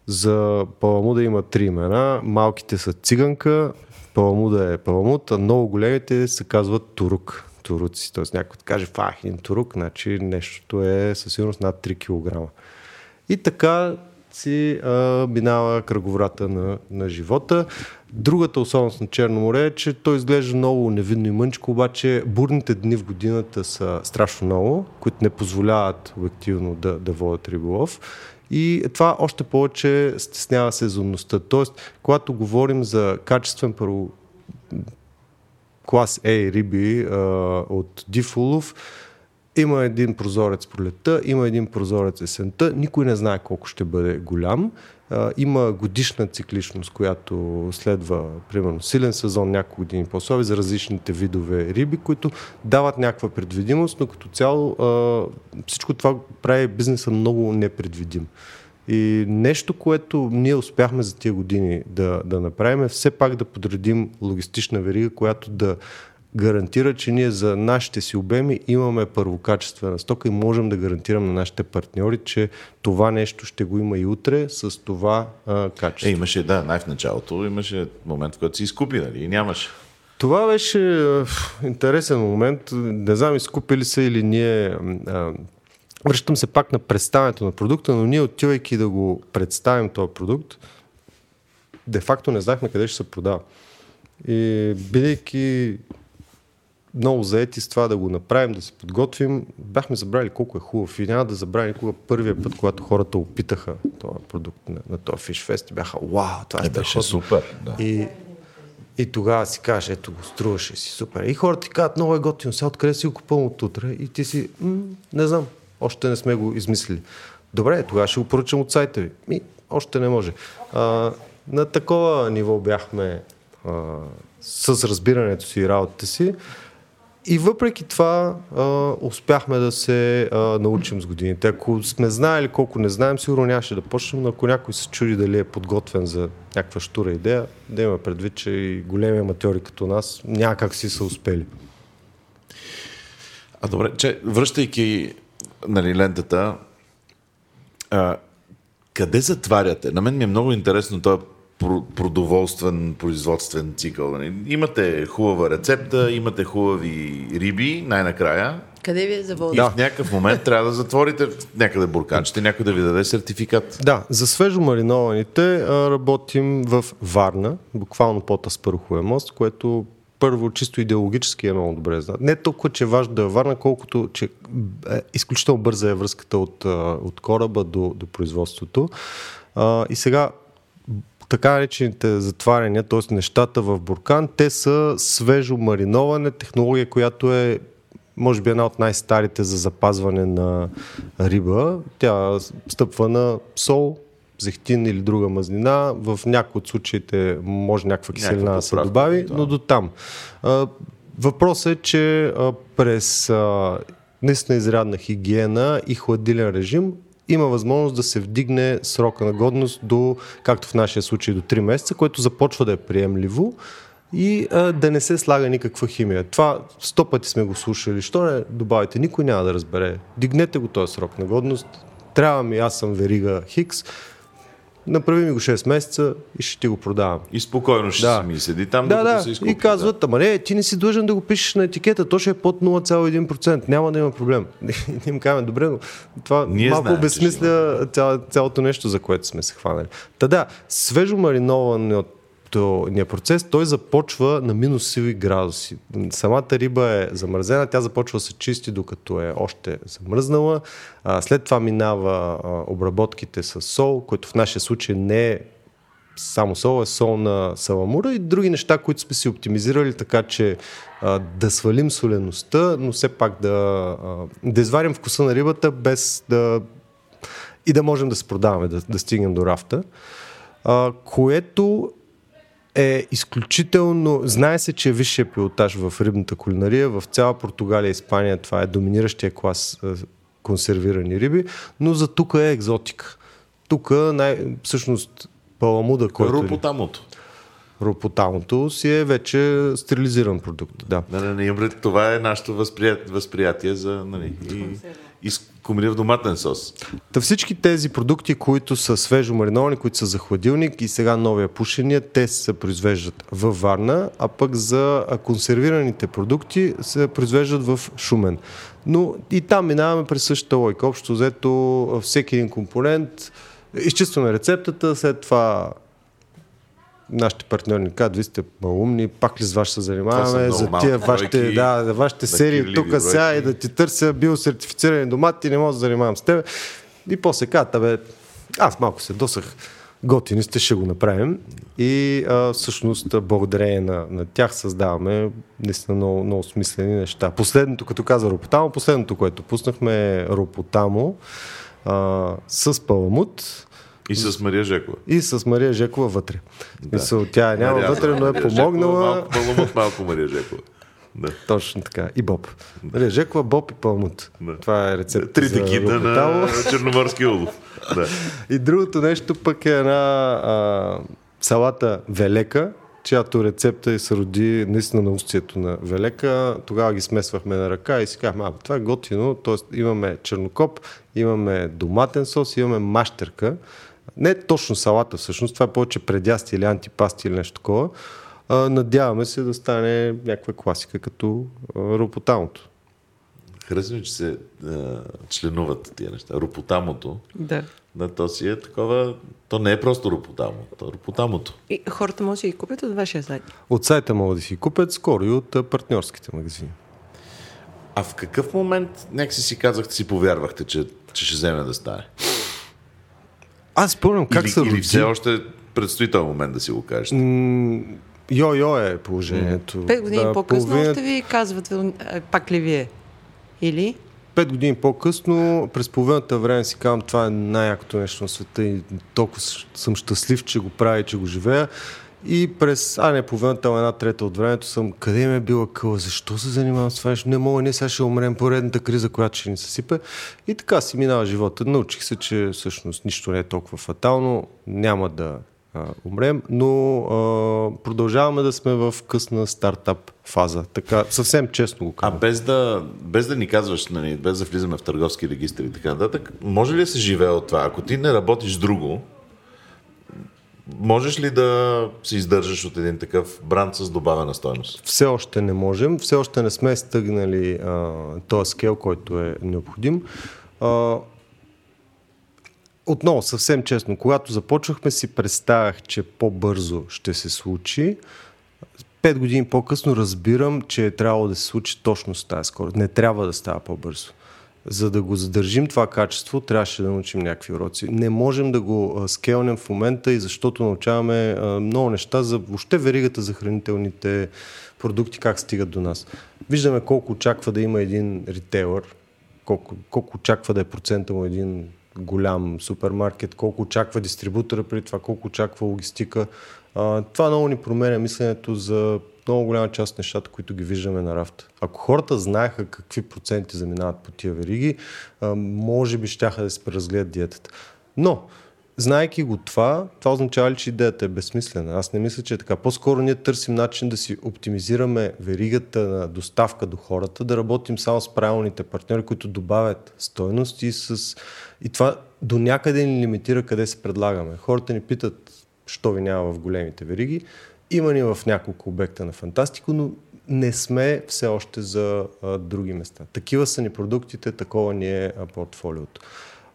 За паламуда има три имена. Малките са циганка, паламуда е паламуд, а много големите се казват турук. Туруци. Тоест някой да каже, фах, турук, значи нещото е със сигурност над 3 кг. И така си а, минава кръговрата на, на живота. Другата особеност на Черно море е, че той изглежда много невидно и мъничко, обаче бурните дни в годината са страшно много, които не позволяват обективно да, да водят риболов. И това още повече стеснява сезонността. Тоест, когато говорим за качествен първо клас A риби а, от дифулов, има един прозорец пролетта, има един прозорец есента, никой не знае колко ще бъде голям. Има годишна цикличност, която следва, примерно, силен сезон, няколко години по-слаби за различните видове риби, които дават някаква предвидимост, но като цяло всичко това прави бизнеса много непредвидим. И нещо, което ние успяхме за тия години да, да направим е все пак да подредим логистична верига, която да гарантира, че ние за нашите си обеми имаме първокачествена стока и можем да гарантираме на нашите партньори, че това нещо ще го има и утре с това а, качество. Е, имаше, да, най в началото имаше момент, в който си изкупи, нали? И нямаше. Това беше а, интересен момент. Не знам изкупили са или ние. А, връщам се пак на представянето на продукта, но ние отивайки да го представим този продукт, де-факто не знаехме къде ще се продава. И бидейки много заети с това да го направим, да се подготвим, бяхме забрали колко е хубав и няма да забравя никога първия път, когато хората опитаха този продукт на, на този Fest и бяха, вау, това е, Е, беше супер. Да. И, и тогава си кажеш, ето го струваше си супер. И хората ти казват, много е готино, сега откъде си го купувам от утре? И ти си, м- не знам, още не сме го измислили. Добре, тогава ще го поръчам от сайта ви. Ми, още не може. А, на такова ниво бяхме а, с разбирането си и работата си. И въпреки това а, успяхме да се а, научим с годините. Ако сме знаели колко не знаем, сигурно нямаше да почнем, но ако някой се чуди дали е подготвен за някаква штура идея, да има предвид, че и големи аматьори като нас някак си са успели. А добре, че връщайки нали, лентата, а, къде затваряте? На мен ми е много интересно този продоволствен производствен цикъл. Имате хубава рецепта, имате хубави риби, най-накрая. Къде ви е завода? И да. в някакъв момент трябва да затворите някъде бурканчите, някой да ви даде сертификат. Да, за свежо маринованите работим в Варна, буквално под Аспаруховия мост, което първо чисто идеологически е много добре знаят. Не толкова, че е важно да е Варна, колкото, че е, изключително бърза е връзката от, от кораба до, до производството. А, и сега така наречените затваряния, т.е. нещата в буркан, те са свежо мариноване, технология, която е може би една от най-старите за запазване на риба. Тя стъпва на сол, зехтин или друга мазнина. В някои от случаите може някаква киселина да се добави, да. но до там. Въпросът е, че през наистина изрядна хигиена и хладилен режим има възможност да се вдигне срока на годност до, както в нашия случай, до 3 месеца, което започва да е приемливо и а, да не се слага никаква химия. Това сто пъти сме го слушали. Що не добавите? Никой няма да разбере. Дигнете го този срок на годност. Трябва ми, аз съм верига Хикс направи ми го 6 месеца и ще ти го продавам. И спокойно ще да. си ми седи там, да, да. се изкупи. И казват, да. ама не, ти не си длъжен да го пишеш на етикета, то ще е под 0,1%, няма да има проблем. Ние им казваме, добре, но това Ние малко знаем, обезсмисля цяло, цялото нещо, за което сме се хванали. Та да, свежо маринован от ния процес, той започва на минус сиви градуси. Самата риба е замързена, тя започва да се чисти докато е още замръзнала. А, след това минава а, обработките с сол, който в нашия случай не е само сол, е сол на саламура и други неща, които сме си оптимизирали, така че а, да свалим солеността, но все пак да, а, да изварим вкуса на рибата без да и да можем да се продаваме, да, да стигнем до рафта. А, което е изключително... Знае се, че е висшия пилотаж в рибната кулинария. В цяла Португалия и Испания това е доминиращия клас консервирани риби, но за тук е екзотика. Тук най- всъщност паламуда, който... Е Рупотамото. Ропотамото си е вече стерилизиран продукт. Да. Не, не, не, това е нашето възприятие, възприятие за нали, и, и в доматен сос. Та всички тези продукти, които са свежо мариновани, които са за хладилник и сега новия пушения, те се произвеждат във Варна, а пък за консервираните продукти се произвеждат в Шумен. Но и там минаваме през същата лойка. Общо взето всеки един компонент, изчистваме рецептата, след това нашите партньори ни казват, вие сте малумни, пак ли с вас ще се занимаваме, за тия вашите, да, за вашите серии тук сега и да ти търся биосертифицирани домати, не мога да занимавам с теб. И после казват, бе, аз малко се досах, готини сте, ще го направим. И а, всъщност, благодарение на, на тях създаваме наистина много, много смислени неща. Последното, като каза Ропотамо, последното, което пуснахме е Ропотамо а, с паламут и с Мария Жекова. И с Мария Жекова вътре. Да. Мисъл, тя няма Мария, вътре, но е помогнала. Малко пълмут, малко Мария Жекова. Да. Точно така. И Боб. Да. Мария Жекова, Боб и Пълмут. Да. Това е рецепт. Трите кита на Черноморски улов. Да. И другото нещо пък е една а, салата Велека, чиято рецепта се роди наистина на устието на Велека. Тогава ги смесвахме на ръка и си казахме, а, това е готино, т.е. имаме чернокоп, имаме доматен сос, имаме мащерка, не точно салата всъщност, това е повече предясти или антипасти или нещо такова. А, надяваме се да стане някаква класика като ропотамото. Харесва че се а, членуват тия неща. Ропотамото. Да. Да, то си е такова. То не е просто ропотамо, то е ропотамото. И хората може да си ги купят от вашия сайт. От сайта могат да си купят, скоро и от партньорските магазини. А в какъв момент някакси си казахте, си повярвахте, че, че ще вземе да стане? Аз спомням как или, се роди. Или все още предстои този момент да си го кажеш. Йо-йо е положението. Пет години да, по-късно половина... още ви казват, пак ли вие? Или? пет години по-късно, през половината време си казвам, това е най-якото нещо на света и толкова съм щастлив, че го правя и че го живея. И през, а не половината, една трета от времето съм, къде ме е била къла, защо се занимавам с това нещо, не мога, не сега ще умрем поредната криза, която ще ни се сипе. И така си минава живота. Научих се, че всъщност нищо не е толкова фатално, няма да а, умрем, но а, продължаваме да сме в късна стартап фаза. Така, съвсем честно го казвам. А без да, без да ни казваш, нали, без да влизаме в търговски регистри и така нататък, може ли да се живее от това? Ако ти не работиш друго, можеш ли да се издържаш от един такъв бранд с добавена стоеност? Все още не можем, все още не сме стъгнали този скел, който е необходим. А, отново, съвсем честно, когато започвахме си представях, че по-бързо ще се случи. Пет години по-късно разбирам, че е трябвало да се случи точно с тази скорост. Не трябва да става по-бързо. За да го задържим това качество, трябваше да научим някакви уроци. Не можем да го скелнем в момента и защото научаваме много неща за въобще веригата за хранителните продукти, как стигат до нас. Виждаме колко очаква да има един ритейлър, колко, колко очаква да е процента му един голям супермаркет, колко очаква дистрибутора при това, колко очаква логистика. Това много ни променя мисленето за много голяма част от нещата, които ги виждаме на рафта. Ако хората знаеха какви проценти заминават по тия вериги, може би щяха да се преразгледат диетата. Но, Знайки го това, това означава ли, че идеята е безсмислена? Аз не мисля, че е така. По-скоро ние търсим начин да си оптимизираме веригата на доставка до хората, да работим само с правилните партньори, които добавят стойност и, с... и това до някъде ни лимитира къде се предлагаме. Хората ни питат, що ви няма в големите вериги. Има ни в няколко обекта на Фантастико, но не сме все още за а, други места. Такива са ни продуктите, такова ни е а, портфолиото.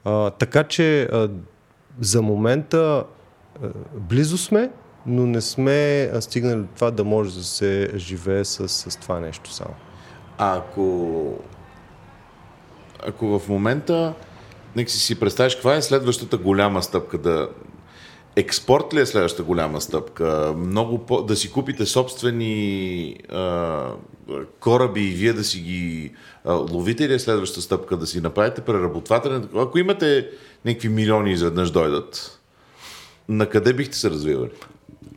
А, така че а, за момента а, близо сме, но не сме стигнали до това да може да се живее с, с това нещо само. Ако, ако в момента, нека си си представиш, каква е следващата голяма стъпка да, Експорт ли е следващата голяма стъпка? Много по... Да си купите собствени а, кораби и вие да си ги а, ловите ли е следващата стъпка? Да си направите преработвателен? Ако имате някакви милиони изведнъж дойдат, на къде бихте се развивали?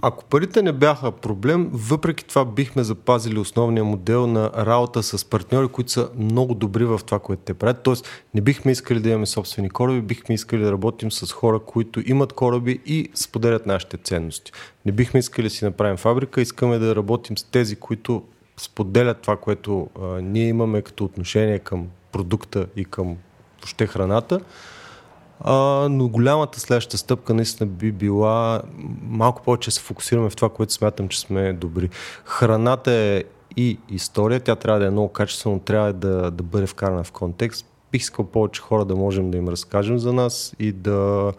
Ако парите не бяха проблем, въпреки това бихме запазили основния модел на работа с партньори, които са много добри в това, което те правят. Тоест, не бихме искали да имаме собствени кораби, бихме искали да работим с хора, които имат кораби и споделят нашите ценности. Не бихме искали да си направим фабрика, искаме да работим с тези, които споделят това, което а, ние имаме като отношение към продукта и към въобще храната а, но голямата следваща стъпка наистина би била малко повече се фокусираме в това, което смятам, че сме добри. Храната е и история, тя трябва да е много качествена, трябва да, да бъде вкарана в контекст. Бих искал повече хора да можем да им разкажем за нас и да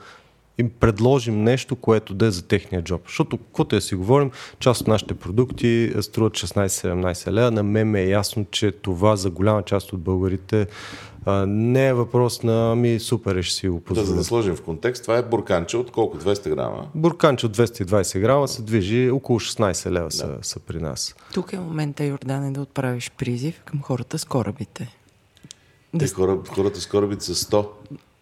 им предложим нещо, което да е за техния джоб. Защото, каквото я си говорим, част от нашите продукти струват 16-17 лева. На мен ме е ясно, че това за голяма част от българите а, не е въпрос на ми супер, ще си го позволя. Да, за да сложим в контекст, това е бурканче от колко? 200 грама? Бурканче от 220 грама се движи около 16 лева да. са, са при нас. Тук е момента, Йордане, да отправиш призив към хората с корабите. Те да... хора, хората с корабите са 100.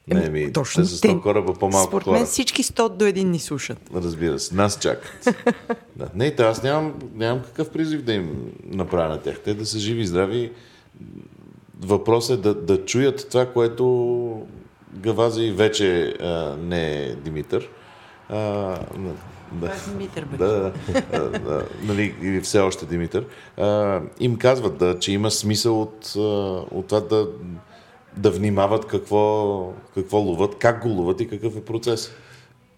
Не, ми, Точно. Те са 100 кораба по-малко Според мен всички 100 до един ни слушат. Разбира се, нас чакат. да. Не, аз нямам, нямам какъв призив да им направя на тях. Те да са живи и здрави въпросът е да, да чуят това, което Гавази вече а, не е Димитър. А, да. е Димитър, бе. Да, да, да, нали, или все още Димитър. А, им казват, да, че има смисъл от, от това да, да внимават какво, какво ловат, как го ловат и какъв е процес.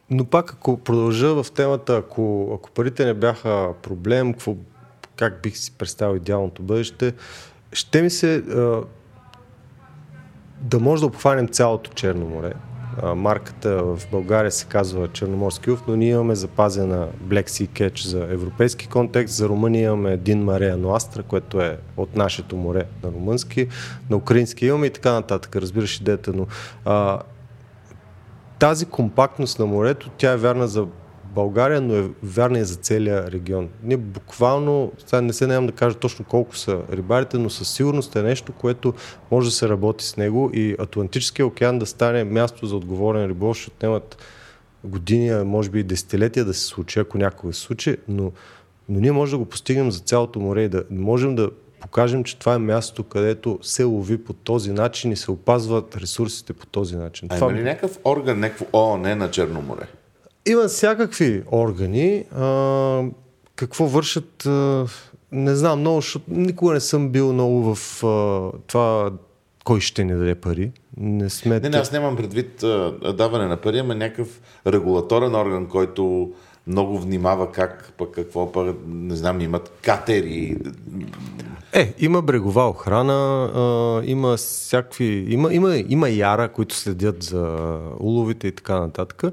Но пак, ако продължа в темата, ако, ако парите не бяха проблем, какво, как бих си представил идеалното бъдеще, ще ми се а, да може да обхванем цялото Черно море. Марката в България се казва Черноморски уф, но ние имаме запазена Black Sea Catch за европейски контекст. За Румъния имаме един Марея Ноастра, което е от нашето море на румънски. На украински имаме и така нататък. Разбираш идеята, но а, тази компактност на морето, тя е вярна за България, но е вярна и за целия регион. Ние буквално, сега не се нямам да кажа точно колко са рибарите, но със сигурност е нещо, което може да се работи с него и Атлантическия океан да стане място за отговорен риболов, ще отнемат години, може би и десетилетия да се случи, ако някога се случи, но, но ние можем да го постигнем за цялото море и да можем да покажем, че това е място, където се лови по този начин и се опазват ресурсите по този начин. А това... има ли някакъв орган, някакво ООН на Черно море? Има всякакви органи. А, какво вършат, а, не знам много, защото никога не съм бил много в а, това кой ще ни даде пари. Не сме... Не, не, аз нямам предвид а, даване на пари, ама някакъв регулаторен орган, който много внимава как, пък какво, пък, не знам, имат катери. Е, има брегова охрана, а, има всякакви, има, има, има яра, които следят за уловите и така нататък.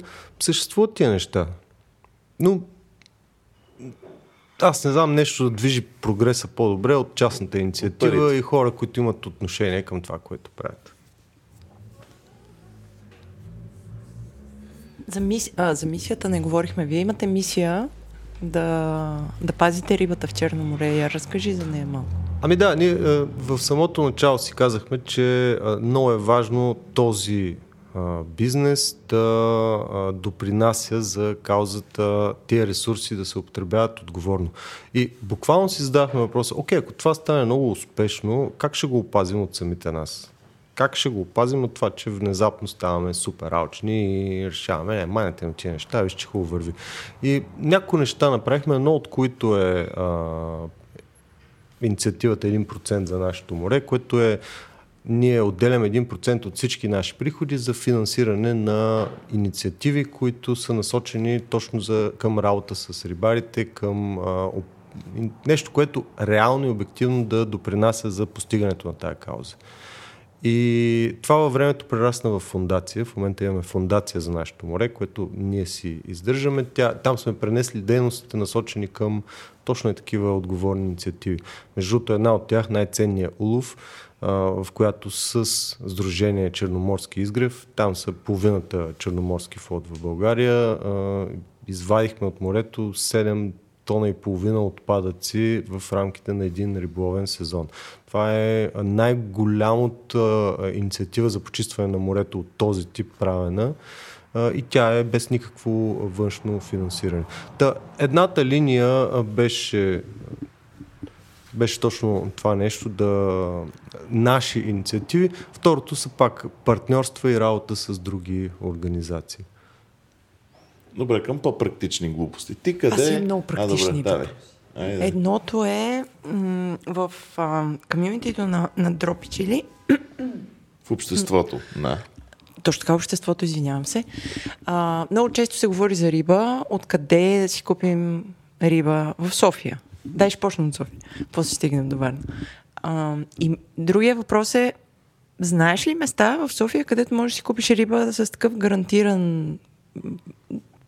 Съществуват тия неща. Но аз не знам нещо да движи прогреса по-добре от частната инициатива Парите. и хора, които имат отношение към това, което правят. За, мис... а, за мисията не говорихме. Вие имате мисия да, да пазите рибата в Черно море. Разкажи за нея малко. Ами да, ние е, в самото начало си казахме, че е, много е важно този бизнес да допринася за каузата тия ресурси да се употребяват отговорно. И буквално си задавахме въпроса, окей, ако това стане много успешно, как ще го опазим от самите нас? Как ще го опазим от това, че внезапно ставаме супер алчни и решаваме, не, майнете на тия неща, виж, че хубаво върви. И някои неща направихме, едно от които е а, инициативата 1% за нашето море, което е ние отделяме 1% от всички наши приходи за финансиране на инициативи, които са насочени точно за, към работа с рибарите, към а, нещо, което реално и обективно да допринася за постигането на тая кауза. И това във времето прерасна в фундация. В момента имаме фундация за нашето море, което ние си издържаме. Тя, там сме пренесли дейностите насочени към точно и такива отговорни инициативи. Между другото, една от тях, най-ценният улов, в която с Сдружение Черноморски изгрев, там са половината черноморски флот в България, извадихме от морето 7 тона и половина отпадъци в рамките на един риболовен сезон. Това е най-голямата инициатива за почистване на морето от този тип правена и тя е без никакво външно финансиране. Та, едната линия беше беше точно това нещо да наши инициативи. Второто са пак партньорства и работа с други организации. Добре, към по-практични глупости. Ти къде... Аз имам много практични А, добре. Айде. Едното е м- в а, комьюнитито на, на Дропичили, В обществото. Да. точно така обществото, извинявам се, а, много често се говори за риба, откъде да си купим риба в София. Дай ще почнем от София, после стигнем до Варна. А, и другия въпрос е, знаеш ли места в София, където можеш да си купиш риба с такъв гарантиран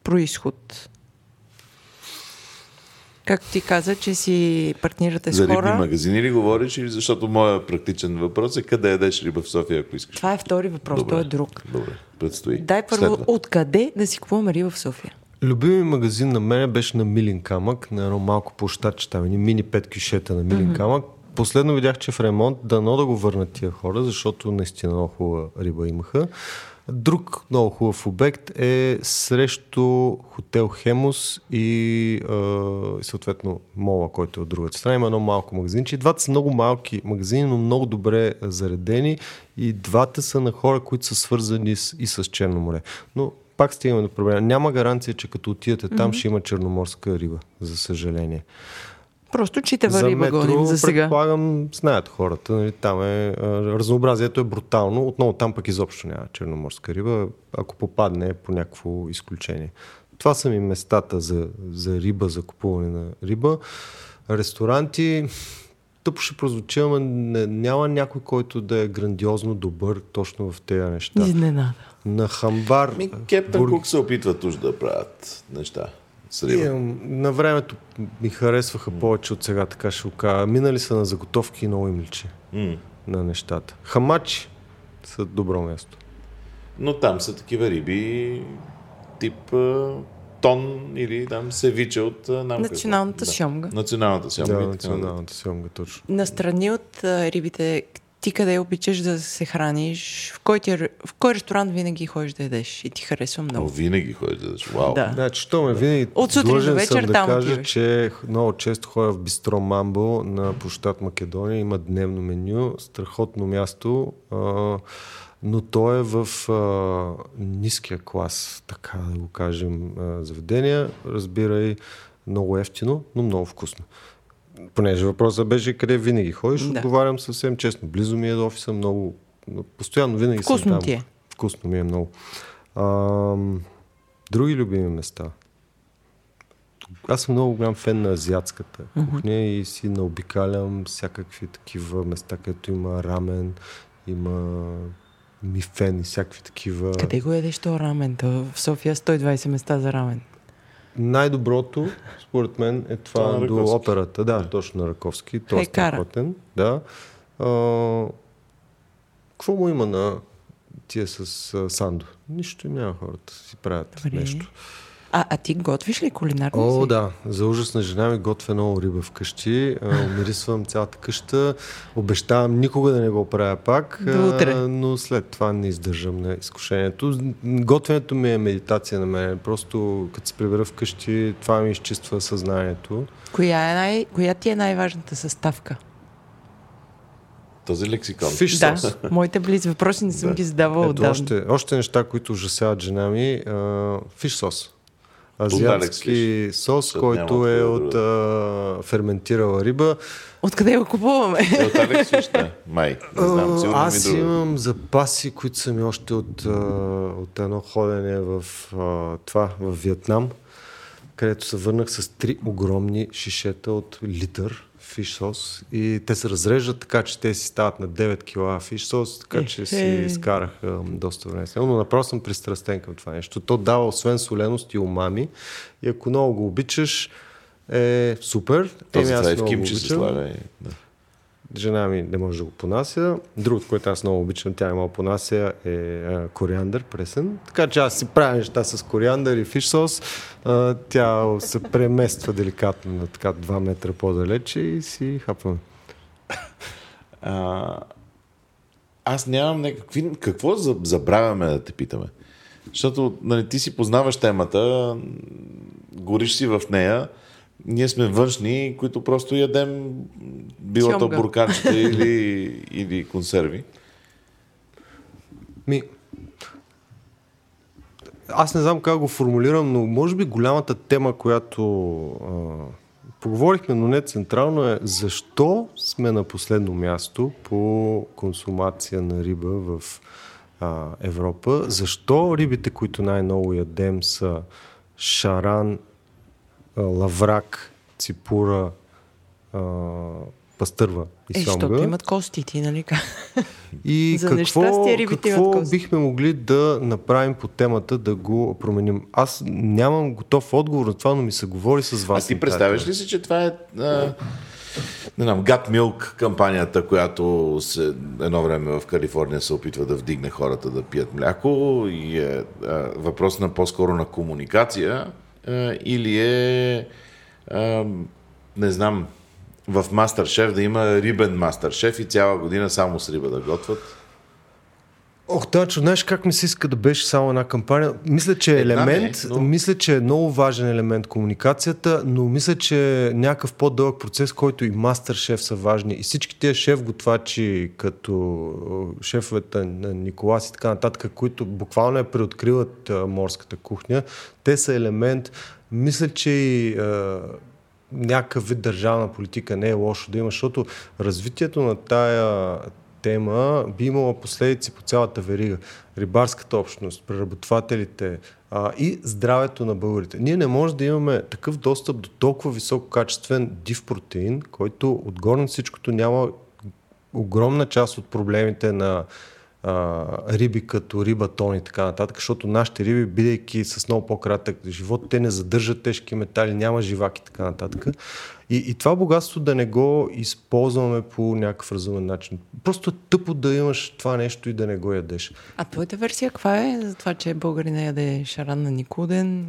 происход? Както ти каза, че си партнирате За с рибни хора. магазини ли говориш или защото моя практичен въпрос е къде ядеш риба в София, ако искаш? Това е втори въпрос, Добре. той е друг. Добре, предстои. Дай първо, Следва. откъде да си купуваме риба в София? Любими магазин на мен беше на Милин камък, на едно малко площадче там, едни мини пет кишета на Милин mm-hmm. камък. Последно видях, че в ремонт дано да го върнат тия хора, защото наистина много хубава риба имаха. Друг много хубав обект е срещу хотел Хемус и, и съответно мола, който е от другата страна. Има едно малко магазинче. Двата са много малки магазини, но много добре заредени и двата са на хора, които са свързани с, и с Черно море. Но пак стигаме до проблема. Няма гаранция, че като отидете там mm-hmm. ще има черноморска риба, за съжаление. Просто читава риба гоним за сега. предполагам, знаят хората. Нали, там е, разнообразието е брутално. Отново там пък изобщо няма черноморска риба, ако попадне по някакво изключение. Това са ми местата за, за риба, за купуване на риба. Ресторанти, тъпо ще прозвучи, ама няма някой, който да е грандиозно добър точно в тези неща. Изненада. На хамбар, Ми, Кептен бург- Кук се опитват уж да правят неща с риба. Имам, на времето ми харесваха повече от сега, така ще го кажа. Минали са на заготовки и много им личи М. на нещата. Хамачи са добро място. Но там са такива риби тип тон или там севиче от а, нам. Националната да. сьомга. Националната сьомга. Да, националната сьомга, точно. Настрани от а, рибите, ти къде обичаш да се храниш? В кой, ти, в кой ресторант винаги ходиш да ядеш и ти харесва О, много? винаги ходиш да ядеш. Вау. Да. Значи, що ме винаги От сутрин до вечер да там кажа, отиваш. че много често ходя в Бистро Мамбо на площад Македония. Има дневно меню, страхотно място, а, но то е в а, ниския клас, така да го кажем, а, заведения. Разбирай, много ефтино, но много вкусно. Понеже въпросът беше къде винаги ходиш, Да. отговарям съвсем честно. Близо ми е до офиса, много, постоянно винаги Вкусно съм там. ти е. Вкусно ми е много. Ам, други любими места. Аз съм много голям фен на азиатската кухня и си наобикалям всякакви такива места, където има рамен, има мифен и всякакви такива. Къде го ядеш то рамен? То в София 120 места за рамен. Най-доброто, според мен, е това до Раковски. операта. Да, точно на Раковски. Той е страхотен. Да. А, какво му има на тия с а, Сандо? Нищо няма хората. Си правят Добре. нещо. А, а ти готвиш ли кулинарно О, си? да. За ужас на жена ми готвя много риба вкъщи. Умирисвам цялата къща. Обещавам никога да не го правя пак. До утре. Но след това не издържам на изкушението. Готвенето ми е медитация на мен. Просто като се прибера вкъщи, това ми изчиства съзнанието. Коя, е най, коя ти е най-важната съставка? Този лексикон. Фиш Да, сос. моите близ въпроси не съм Да. ги задавала Ето отдавна. още, още неща, които ужасяват жена ми. Фиш сос. Азиатски сос, който е от а, ферментирала риба. Откъде го купуваме? Е, от Алекс да. Май. Не знам, сигурно Аз ми друго. имам запаси, които са ми още от, а, от едно ходене в а, това, в Виетнам, където се върнах с три огромни шишета от литър фиш сос и те се разреждат така, че те си стават на 9 кила фиш сос, така че си изкарах доста време. с него, Но направо съм пристрастен към това нещо. То дава освен соленост и умами и ако много го обичаш, е супер. Този аз това и в много го кимчи се слага. Да. Жена ми не може да го понася. Другото, което аз много обичам, тя не мога понася е а, кориандър пресен. Така че аз си правя неща с кориандър и фиш сос. А, тя се премества деликатно на така 2 метра по-далече и си хапваме. А, аз нямам някакви... Какво за- забравяме да те питаме? Защото нали, ти си познаваш темата, гориш си в нея, ние сме външни, които просто ядем Сьомга. бурканчета или, или консерви. Ми, аз не знам как го формулирам, но може би голямата тема, която а, поговорихме, но не централно е защо сме на последно място по консумация на риба в а, Европа. Защо рибите, които най-много ядем са шаран, лаврак, ципура, а, пастърва и Е, защото имат кости, ти, нали? И За какво, какво кости. бихме могли да направим по темата да го променим? Аз нямам готов отговор на това, но ми се говори с А вас. ти на представяш ли си, че това е а, не знам, Gat Milk кампанията, която се, едно време в Калифорния се опитва да вдигне хората да пият мляко и е а, въпрос на по-скоро на комуникация а, или е а, не знам в Мастер-шеф да има рибен Мастер-шеф и цяла година само с риба да готвят. Ох, Дачо, знаеш как ми се иска да беше само една кампания? Мисля, че е Една не, елемент, но- мисля, че е много важен елемент комуникацията, но мисля, че е някакъв по-дълъг процес, който и мастер шеф са важни. И всички тези шеф готвачи, като е, шефовете на Николас и така нататък, които буквално я преоткриват морската кухня, те са елемент. Мисля, че и някакъв вид държавна политика не е лошо да има, защото развитието на тая тема би имала последици по цялата верига. Рибарската общност, преработвателите а, и здравето на българите. Ние не можем да имаме такъв достъп до толкова висококачествен див протеин, който отгоре на всичкото няма огромна част от проблемите на а, риби като риба, тон и така нататък, защото нашите риби, бидейки с много по-кратък живот, те не задържат тежки метали, няма живак и така нататък. И, и това богатство да не го използваме по някакъв разумен начин. Просто е тъпо да имаш това нещо и да не го ядеш. А твоята версия каква е за това, че българина яде шаран на Никуден?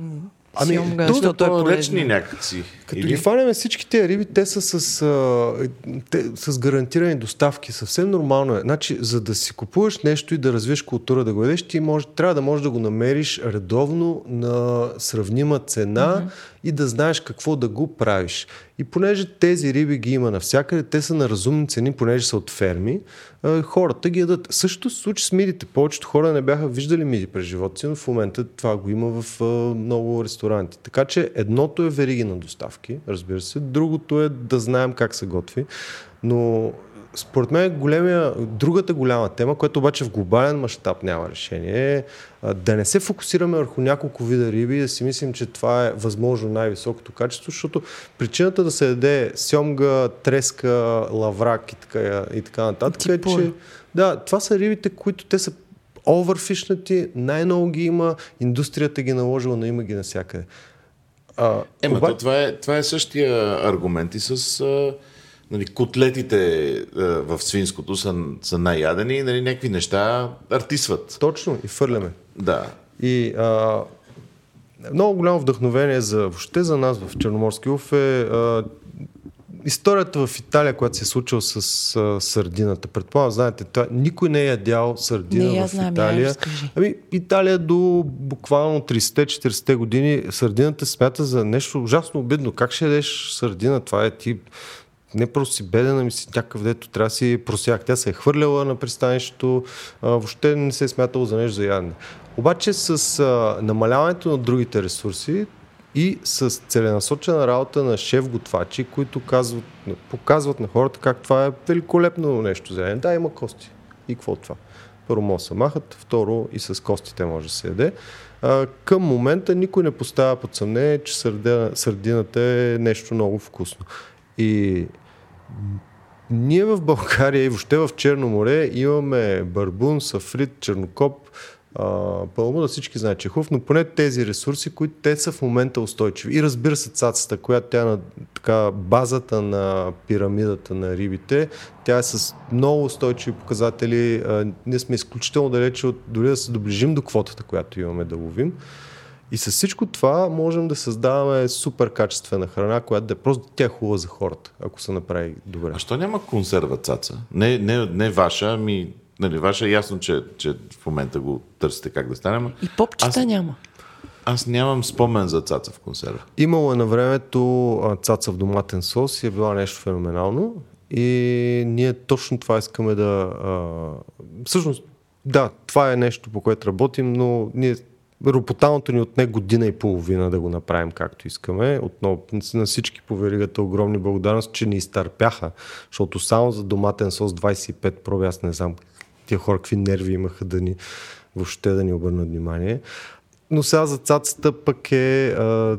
Ами, сьомга, то- защото е То полезно. речни някакси. Като Или- ги фанеме всички тези риби, те са с, а, те, с гарантирани доставки. Съвсем нормално е. Значи, за да си купуваш нещо и да развиеш култура да го ядеш, ти може, трябва да можеш да го намериш редовно на сравнима цена mm-hmm. И да знаеш какво да го правиш. И понеже тези риби ги има навсякъде, те са на разумни цени, понеже са от ферми, хората ги ядат. Същото се случи с мидите. Повечето хора не бяха виждали миди през живота си, но в момента това го има в много ресторанти. Така че едното е вериги на доставки, разбира се, другото е да знаем как се готви. Но според мен големия, другата голяма тема, която обаче в глобален мащаб няма решение, е да не се фокусираме върху няколко вида риби и да си мислим, че това е възможно най-високото качество, защото причината да се яде сьомга, треска, лаврак и така, и така нататък е, че да, това са рибите, които те са оверфишнати, най-много ги има, индустрията ги е наложила, но има ги навсякъде. А, Ема, оба- то, това, е, това е същия аргумент и с а, нали, котлетите а, в свинското са, са най-ядени и нали, някакви неща артисват. Точно, и фърляме. Да. И а, много голямо вдъхновение за, въобще за нас в Черноморски Лов е а, историята в Италия, която се е случила с а, сърдината. Предполагам, знаете, това, никой не е ядял сърдина Не я в знам, я Италия. разкажи. Ами, Италия до буквално 30-40 години сърдината се смята за нещо ужасно обидно. Как ще ядеш сърдина? Това е ти не просто си беден, ами си някакъв, дето трябва да си просяк. Тя се е хвърляла на пристанището, въобще не се е смятало за нещо за ядене. Обаче с а, намаляването на другите ресурси и с целенасочена работа на шеф-готвачи, които казват, показват на хората как това е великолепно нещо за ядене. Да, има кости. И какво това? Първо може да се махат, второ и с костите може да се яде. А, към момента никой не поставя под съмнение, че сърдина, сърдината е нещо много вкусно. И ние в България и въобще в Черно море имаме барбун, сафрит, чернокоп, а, пълмуда, всички знаят, че е но поне тези ресурси, които те са в момента устойчиви. И разбира се, цацата, която тя на така, базата на пирамидата на рибите, тя е с много устойчиви показатели. Ние сме изключително далече от дори да се доближим до квотата, която имаме да ловим. И с всичко това можем да създаваме супер качествена храна, която да е просто тя е хубава за хората, ако се направи добре. А що няма консерва цаца? Не, не, не ваша, ами нали, ваша е ясно, че, че в момента го търсите как да стане. ама И попчета Аз- няма. Аз нямам спомен за цаца в консерва. Имало е на времето цаца в доматен сос и е била нещо феноменално. И ние точно това искаме да... А, всъщност, да, това е нещо, по което работим, но ние Ропоталното ни отне година и половина да го направим както искаме. Отново на всички по веригата огромни благодарности, че ни изтърпяха, защото само за доматен сос 25 проби, аз не знам тия хора какви нерви имаха да ни въобще да ни обърнат внимание. Но сега за цацата пък е а,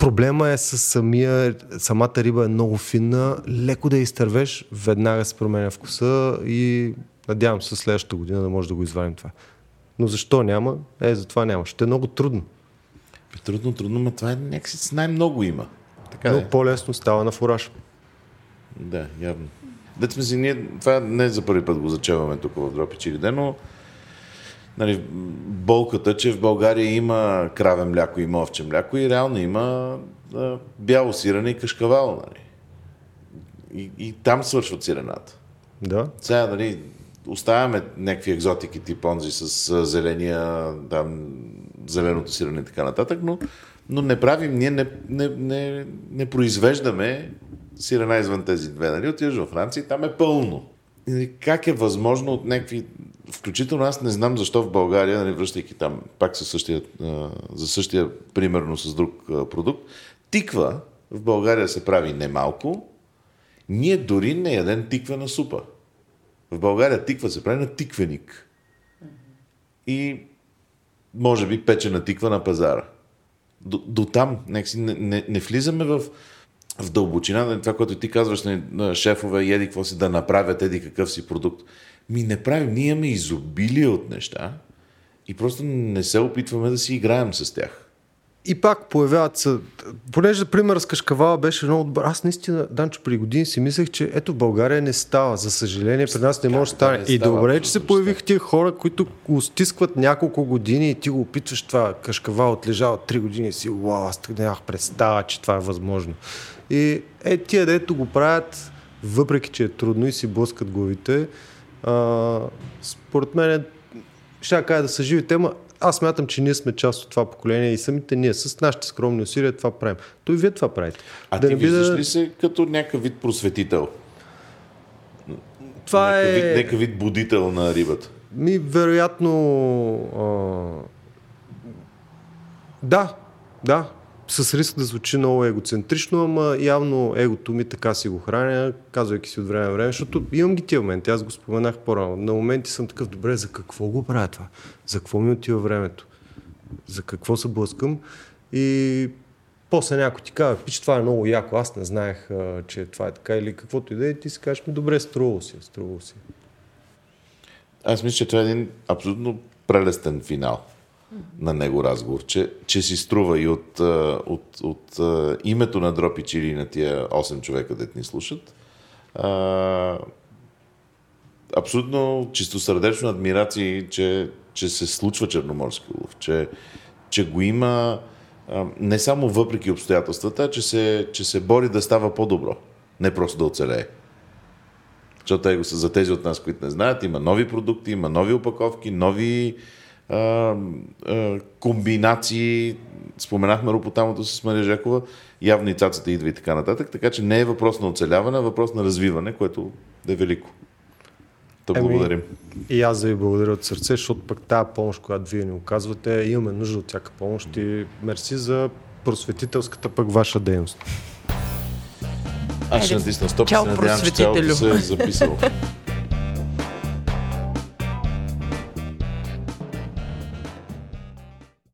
Проблема е с самия, самата риба е много финна, леко да я изтървеш, веднага се променя вкуса и надявам се следващата година да може да го извадим това. Но защо няма? Е, затова няма. Ще е много трудно. Трудно, трудно, но това е някакси с най-много има. Така Но е. по-лесно става на фураж. Да, явно. Дет сме си, ние, това не за първи път го зачеваме тук в Дропи Чириде, но нали, болката, че в България има краве мляко, има овче мляко и реално има а, бяло сирене и кашкавал. Нали. И, и там свършва сирената. Да. Сега, нали, оставяме някакви екзотики, тип онзи с зеления, там, зеленото сирене и така нататък, но, но не правим, ние не, не, не, не произвеждаме сирена извън тези две. Нали? Отиваш във Франция и там е пълно. Как е възможно от някакви... Включително аз не знам защо в България, нали, връщайки там пак със същия, за същия, примерно с друг продукт, тиква в България се прави немалко, ние дори не ядем тиква на супа. В България тиква се прави на тиквеник. И може би печена тиква на пазара. До, до там някакси не, не, не влизаме в, в дълбочина на това, което ти казваш на, на шефове, еди какво си да направят, еди какъв си продукт. Ми не правим. Ние имаме изобилие от неща и просто не се опитваме да си играем с тях. И пак появяват се, понеже пример с Кашкавала беше много добър. Аз наистина, Данчо, преди години си мислех, че ето в България не става. За съжаление, при нас не може да стане. не И става добре, че се появиха тия хора, които го стискват няколко години и ти го опитваш това. Кашкавал отлежава 3 години и си, вау, аз нямах представа, че това е възможно. И е, тия дето го правят, въпреки че е трудно и си блъскат главите, а, според мен е ще кажа да са живи тема. Аз смятам, че ние сме част от това поколение и самите ние с нашите скромни усилия това правим. То и вие това правите. А да ти виждаш да... ли се като някакъв вид просветител? Това някакъв, е... вид, някакъв вид будител на рибата? Ми, вероятно... А... Да, да. С риск да звучи много егоцентрично, ама явно егото ми така си го храня, казвайки си от време на време, защото имам ги тия моменти, аз го споменах по-рано. На моменти съм такъв, добре, за какво го правя това? За какво ми отива времето? За какво се блъскам? И после някой ти казва, пич, това е много яко, аз не знаех, че това е така или каквото и да е, ти си кажеш, ми добре, струвало си, струвало си. Аз мисля, че това е един абсолютно прелестен финал на него разговор, че, че си струва и от, от, от, името на Дропич или на тия 8 човека, дет ни слушат. А, абсолютно чистосърдечно адмирации, че, че се случва черноморски улов, че, че го има не само въпреки обстоятелствата, че се, че се бори да става по-добро, не просто да оцелее. Защото за тези от нас, които не знаят, има нови продукти, има нови опаковки, нови а, а, комбинации. Споменахме ропотамото с Мария Жакова, явно и цацата идва и така нататък. Така че не е въпрос на оцеляване, а въпрос на развиване, което да е велико. Да Еми, благодарим. И аз да ви благодаря от сърце, защото пък тази помощ, която вие ни оказвате, имаме нужда от всяка помощ и мерси за просветителската пък ваша дейност. Аз ще натисна стоп, се надявам, че цялото се е записало.